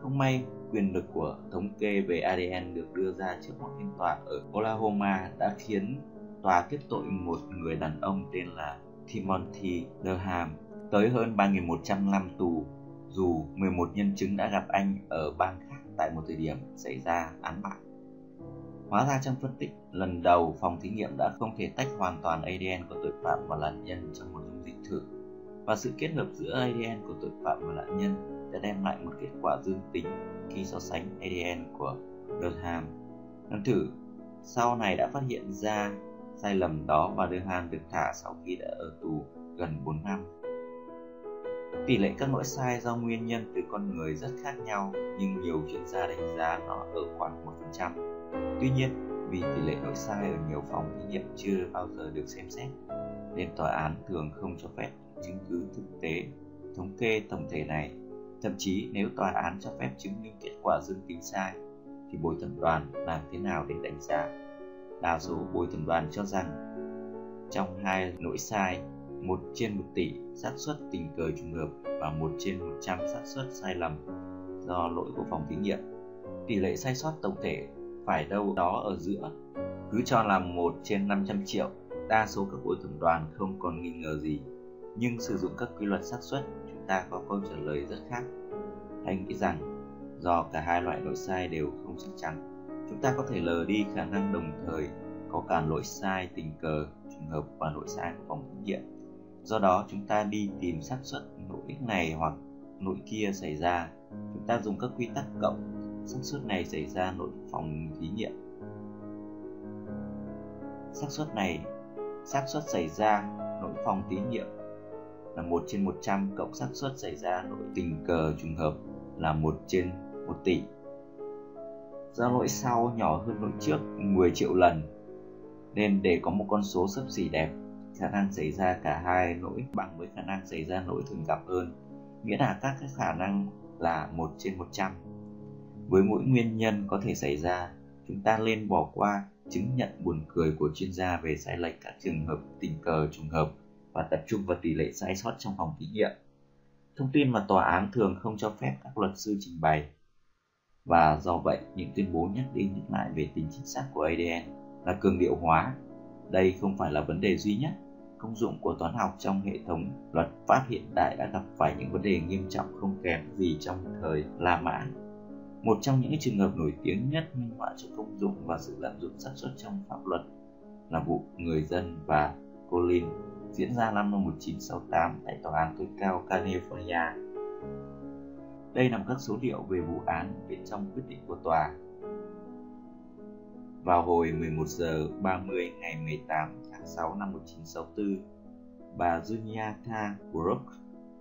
Không may, quyền lực của thống kê về ADN được đưa ra trước một phiên tòa ở Oklahoma đã khiến tòa kết tội một người đàn ông tên là Timothy Durham tới hơn 3.100 năm tù, dù 11 nhân chứng đã gặp anh ở bang khác tại một thời điểm xảy ra án mạng. Hóa ra trong phân tích, lần đầu phòng thí nghiệm đã không thể tách hoàn toàn ADN của tội phạm và nạn nhân trong một dung dịch thử. và sự kết hợp giữa ADN của tội phạm và nạn nhân đã đem lại một kết quả dương tính khi so sánh ADN của Durham. Ngân thử sau này đã phát hiện ra sai lầm đó và Durham được thả sau khi đã ở tù gần 4 năm. Tỷ lệ các lỗi sai do nguyên nhân từ con người rất khác nhau nhưng nhiều chuyên gia đánh giá nó ở khoảng 1%. Tuy nhiên, vì tỷ lệ lỗi sai ở nhiều phòng thí nghiệm chưa bao giờ được xem xét, nên tòa án thường không cho phép chứng cứ thực tế thống kê tổng thể này. Thậm chí nếu tòa án cho phép chứng minh kết quả dương tính sai, thì bồi thẩm đoàn làm thế nào để đánh giá? Đa số bồi thẩm đoàn cho rằng trong hai lỗi sai, một trên một tỷ xác suất tình cờ trùng hợp và một trên 100 xác suất sai lầm do lỗi của phòng thí nghiệm. Tỷ lệ sai sót tổng thể phải đâu đó ở giữa, cứ cho là một trên 500 triệu. Đa số các bồi thẩm đoàn không còn nghi ngờ gì nhưng sử dụng các quy luật xác suất chúng ta có câu trả lời rất khác anh nghĩ rằng do cả hai loại lỗi sai đều không chắc chắn chúng ta có thể lờ đi khả năng đồng thời có cả lỗi sai tình cờ trùng hợp và lỗi sai của phòng thí nghiệm do đó chúng ta đi tìm xác suất nỗi này hoặc nỗi kia xảy ra. Chúng ta dùng các quy tắc cộng xác suất này xảy ra nội phòng thí nghiệm. Xác suất này xác suất xảy ra nội phòng thí nghiệm là 1 trên 100 cộng xác suất xảy ra nội tình cờ trùng hợp là 1 trên 1 tỷ. Do lỗi sau nhỏ hơn lỗi trước 10 triệu lần nên để có một con số sấp xỉ đẹp, khả năng xảy ra cả hai lỗi bằng với khả năng xảy ra lỗi thường gặp hơn, nghĩa là các cái khả năng là 1 trên 100. Với mỗi nguyên nhân có thể xảy ra, chúng ta nên bỏ qua chứng nhận buồn cười của chuyên gia về sai lệch các trường hợp tình cờ trùng hợp và tập trung vào tỷ lệ sai sót trong phòng thí nghiệm. Thông tin mà tòa án thường không cho phép các luật sư trình bày. Và do vậy, những tuyên bố nhắc đi nhắc lại về tính chính xác của ADN là cường điệu hóa. Đây không phải là vấn đề duy nhất. Công dụng của toán học trong hệ thống luật pháp hiện đại đã gặp phải những vấn đề nghiêm trọng không kém gì trong thời La Mã. Một trong những trường hợp nổi tiếng nhất minh họa cho công dụng và sự lạm dụng xác suất trong pháp luật là vụ người dân và Colin diễn ra năm 1968 tại Tòa án tối cao California. Đây nằm các số liệu về vụ án bên trong quyết định của tòa. Vào hồi 11 giờ 30 ngày 18 tháng 6 năm 1964, bà Juniata Brooks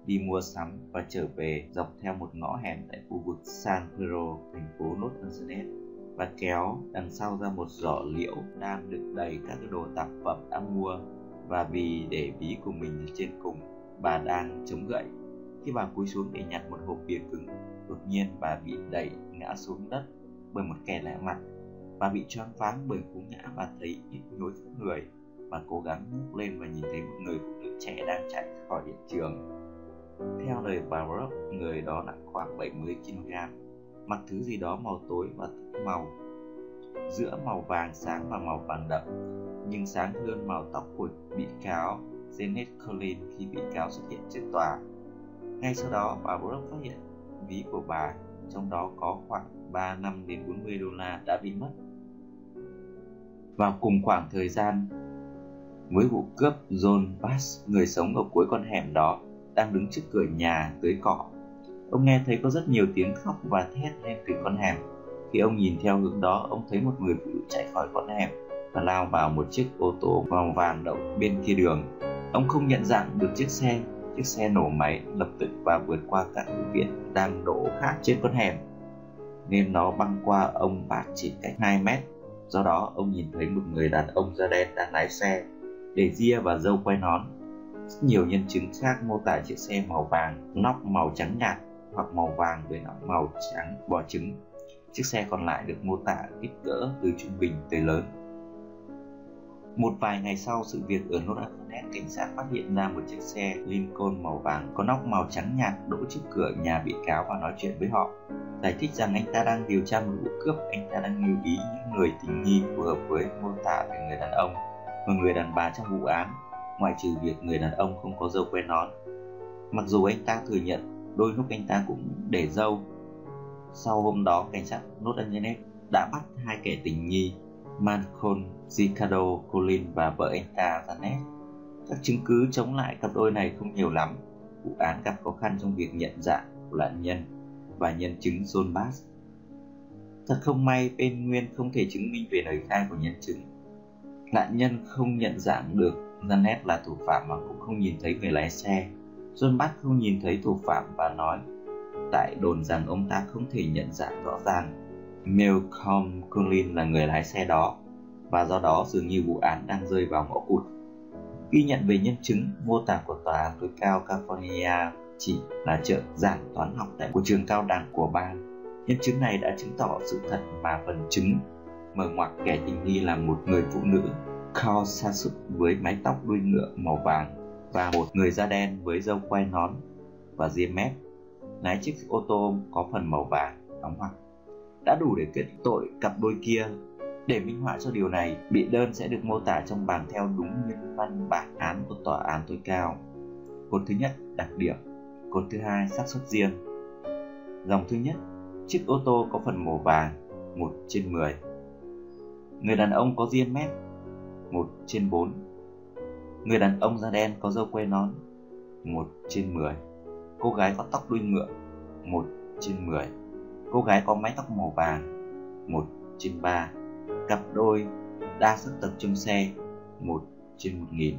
đi mua sắm và trở về dọc theo một ngõ hẻm tại khu vực San Pedro, thành phố Los Angeles và kéo đằng sau ra một giỏ liễu đang đựng đầy các đồ tạp phẩm đã mua. Và vì để ví của mình trên cùng bà đang chống gậy. Khi bà cúi xuống để nhặt một hộp bia cứng đột nhiên bà bị đẩy ngã xuống đất bởi một kẻ lạ mặt bà bị choáng váng bởi cú ngã và thấy nhức nhối khắp người bà cố gắng ngước lên và nhìn thấy một người phụ nữ trẻ đang chạy khỏi hiện trường theo lời bà Rock, người đó nặng khoảng 70 kg mặc thứ gì đó màu tối và thức màu giữa màu vàng sáng và màu vàng đậm nhưng sáng hơn màu tóc của bị cáo Janet Collin khi bị cáo xuất hiện trước tòa. Ngay sau đó, bà Brock phát hiện ví của bà, trong đó có khoảng 3 năm đến 40 đô la đã bị mất. Vào cùng khoảng thời gian với vụ cướp John Bass, người sống ở cuối con hẻm đó, đang đứng trước cửa nhà tưới cỏ. Ông nghe thấy có rất nhiều tiếng khóc và thét lên từ con hẻm. Khi ông nhìn theo hướng đó, ông thấy một người phụ nữ chạy khỏi con hẻm và lao vào một chiếc ô tô màu vàng đậu bên kia đường. Ông không nhận dạng được chiếc xe, chiếc xe nổ máy lập tức và vượt qua các phương tiện đang đổ khác trên con hẻm nên nó băng qua ông bạn chỉ cách 2 mét. Do đó ông nhìn thấy một người đàn ông da đen đang lái xe, để ria và dâu quay nón. Rất nhiều nhân chứng khác mô tả chiếc xe màu vàng, nóc màu trắng nhạt hoặc màu vàng với nóc màu trắng bò trứng. Chiếc xe còn lại được mô tả kích cỡ từ trung bình tới lớn một vài ngày sau sự việc ở Los Angeles, cảnh sát phát hiện ra một chiếc xe Lincoln màu vàng có nóc màu trắng nhạt đỗ trước cửa nhà bị cáo và nói chuyện với họ. Giải thích rằng anh ta đang điều tra một vụ cướp, anh ta đang lưu ý những người tình nghi phù hợp với mô tả về người đàn ông và người đàn bà trong vụ án, ngoại trừ việc người đàn ông không có dâu quen nón. Mặc dù anh ta thừa nhận đôi lúc anh ta cũng để dâu. Sau hôm đó, cảnh sát Los Angeles đã bắt hai kẻ tình nghi Malcolm Ricardo Colin và vợ anh ta Janet. Các chứng cứ chống lại cặp đôi này không nhiều lắm, vụ án gặp khó khăn trong việc nhận dạng của nạn nhân và nhân chứng John Bass. Thật không may, bên Nguyên không thể chứng minh về lời khai của nhân chứng. Nạn nhân không nhận dạng được Janet là thủ phạm mà cũng không nhìn thấy người lái xe. John Bass không nhìn thấy thủ phạm và nói tại đồn rằng ông ta không thể nhận dạng rõ ràng Malcolm Cullen là người lái xe đó và do đó dường như vụ án đang rơi vào ngõ cụt. Ghi nhận về nhân chứng, mô tả của tòa án tối cao California chỉ là trợ giảng toán học tại của trường cao đẳng của bang. Nhân chứng này đã chứng tỏ sự thật mà phần chứng mở ngoặc kẻ tình nghi là một người phụ nữ cao, xa Sasuk với mái tóc đuôi ngựa màu vàng và một người da đen với râu quai nón và ria mép lái chiếc ô tô có phần màu vàng đóng hoặc đã đủ để kết tội cặp đôi kia để minh họa cho điều này, bị đơn sẽ được mô tả trong bản theo đúng nguyên văn bản án của tòa án tối cao. Cột thứ nhất, đặc điểm. Cột thứ hai, xác suất riêng. Dòng thứ nhất, chiếc ô tô có phần màu vàng, 1 trên 10. Người đàn ông có riêng mép, 1 trên 4. Người đàn ông da đen có dâu quê nón, 1 trên 10. Cô gái có tóc đuôi ngựa, 1 trên 10. Cô gái có mái tóc màu vàng, 1 trên 3 cặp đôi đa sắc tộc trong xe 1 trên 1000.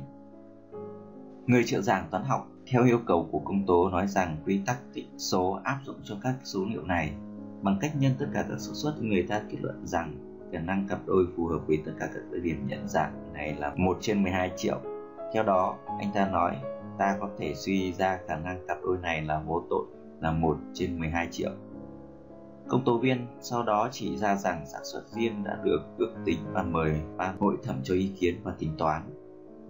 Người trợ giảng toán học theo yêu cầu của công tố nói rằng quy tắc tỉ số áp dụng cho các số liệu này bằng cách nhân tất cả các số suất người ta kết luận rằng khả năng cặp đôi phù hợp với tất cả các thời điểm nhận dạng này là 1 trên 12 triệu. Theo đó, anh ta nói ta có thể suy ra khả năng cặp đôi này là vô tội là 1 trên 12 triệu. Công tố viên sau đó chỉ ra rằng sản xuất riêng đã được ước tính và mời ban hội thẩm cho ý kiến và tính toán.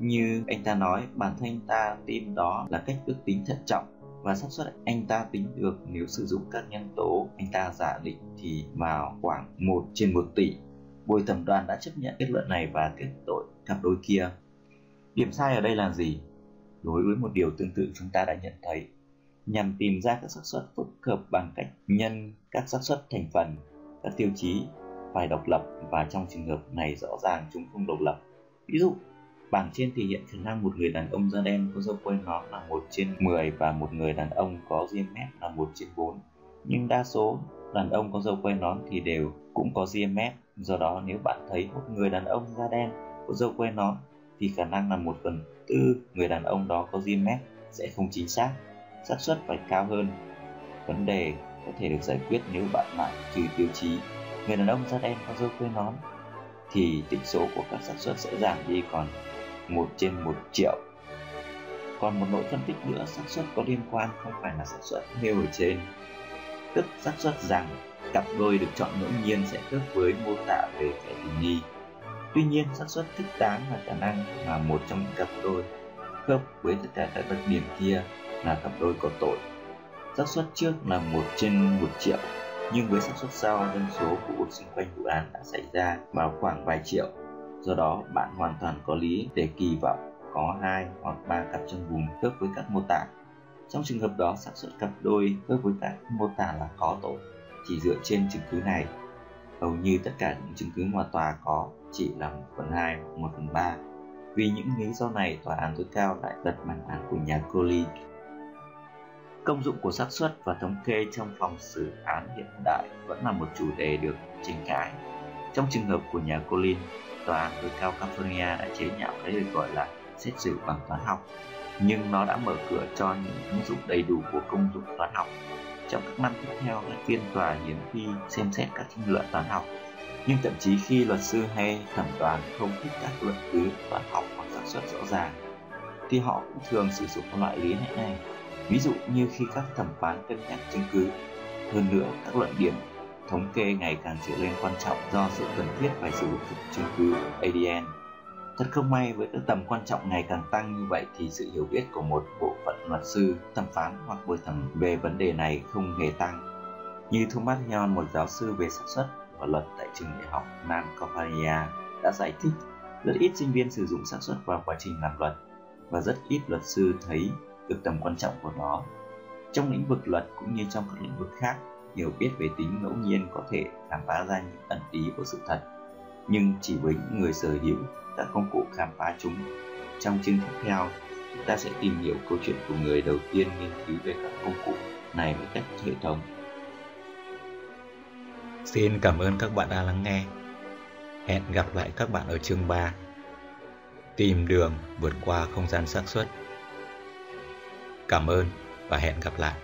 Như anh ta nói, bản thân anh ta tin đó là cách ước tính thận trọng và xác suất anh ta tính được nếu sử dụng các nhân tố anh ta giả định thì vào khoảng 1 trên 1 tỷ. Bồi thẩm đoàn đã chấp nhận kết luận này và kết tội cặp đôi kia. Điểm sai ở đây là gì? Đối với một điều tương tự chúng ta đã nhận thấy nhằm tìm ra các xác suất phức hợp bằng cách nhân các xác suất thành phần, các tiêu chí phải độc lập và trong trường hợp này rõ ràng chúng không độc lập. Ví dụ, bảng trên thể hiện khả năng một người đàn ông da đen có dâu quai nón là 1 trên 10 và một người đàn ông có ria mép là 1 trên 4 nhưng đa số đàn ông có dâu quai nón thì đều cũng có ria mép do đó, nếu bạn thấy một người đàn ông da đen có dâu quai nón thì khả năng là một phần tư người đàn ông đó có ria mép sẽ không chính xác xác suất phải cao hơn. Vấn đề có thể được giải quyết nếu bạn lại trừ tiêu chí người đàn ông da đen có dâu quê nón thì tỷ số của các xác suất sẽ giảm đi còn 1 trên 1 triệu. Còn một nỗi phân tích nữa xác suất có liên quan không phải là xác suất nêu ở trên, tức xác suất rằng cặp đôi được chọn ngẫu nhiên sẽ khớp với mô tả về kẻ tình nghi. Tuy nhiên, xác suất thích đáng là khả năng mà một trong những cặp đôi khớp với tất cả các đặc điểm kia là cặp đôi có tội. xác suất trước là 1 trên 1 triệu, nhưng với xác suất sau dân số của cuộc xung quanh vụ án đã xảy ra vào khoảng vài triệu. Do đó, bạn hoàn toàn có lý để kỳ vọng có hai hoặc ba cặp trong vùng khớp với các mô tả. Trong trường hợp đó, xác suất cặp đôi khớp với các mô tả là có tội. Chỉ dựa trên chứng cứ này, hầu như tất cả những chứng cứ mà tòa có chỉ là 1 phần 2 hoặc 1 phần 3. Vì những lý do này, tòa án tối cao lại đặt bản án của nhà Coley Công dụng của xác suất và thống kê trong phòng xử án hiện đại vẫn là một chủ đề được tranh cãi. Trong trường hợp của nhà Colin, tòa án tối cao California đã chế nhạo cái được gọi là xét xử bằng toán học, nhưng nó đã mở cửa cho những ứng dụng đầy đủ của công dụng toán học. Trong các năm tiếp theo, các phiên tòa hiếm khi xem xét các tranh luận toán học, nhưng thậm chí khi luật sư hay thẩm đoàn không thích các luận cứ toán học hoặc xác suất rõ ràng, thì họ cũng thường sử dụng loại lý lẽ này Ví dụ như khi các thẩm phán cân nhắc chứng cứ, hơn nữa các luận điểm thống kê ngày càng trở nên quan trọng do sự cần thiết phải sử dụng chứng cứ ADN. Thật không may với các tầm quan trọng ngày càng tăng như vậy thì sự hiểu biết của một bộ phận luật sư, thẩm phán hoặc bồi thẩm về vấn đề này không hề tăng. Như Thomas Yon, một giáo sư về xác suất và luật tại trường đại học Nam California, đã giải thích rất ít sinh viên sử dụng xác suất vào quá trình làm luật và rất ít luật sư thấy được tầm quan trọng của nó. Trong lĩnh vực luật cũng như trong các lĩnh vực khác, hiểu biết về tính ngẫu nhiên có thể khám phá ra những ẩn ý của sự thật, nhưng chỉ với những người sở hữu các công cụ khám phá chúng. Trong chương tiếp theo, chúng ta sẽ tìm hiểu câu chuyện của người đầu tiên nghiên cứu về các công cụ này một cách hệ thống. Xin cảm ơn các bạn đã lắng nghe. Hẹn gặp lại các bạn ở chương 3. Tìm đường vượt qua không gian xác suất. Cảm ơn và hẹn gặp lại.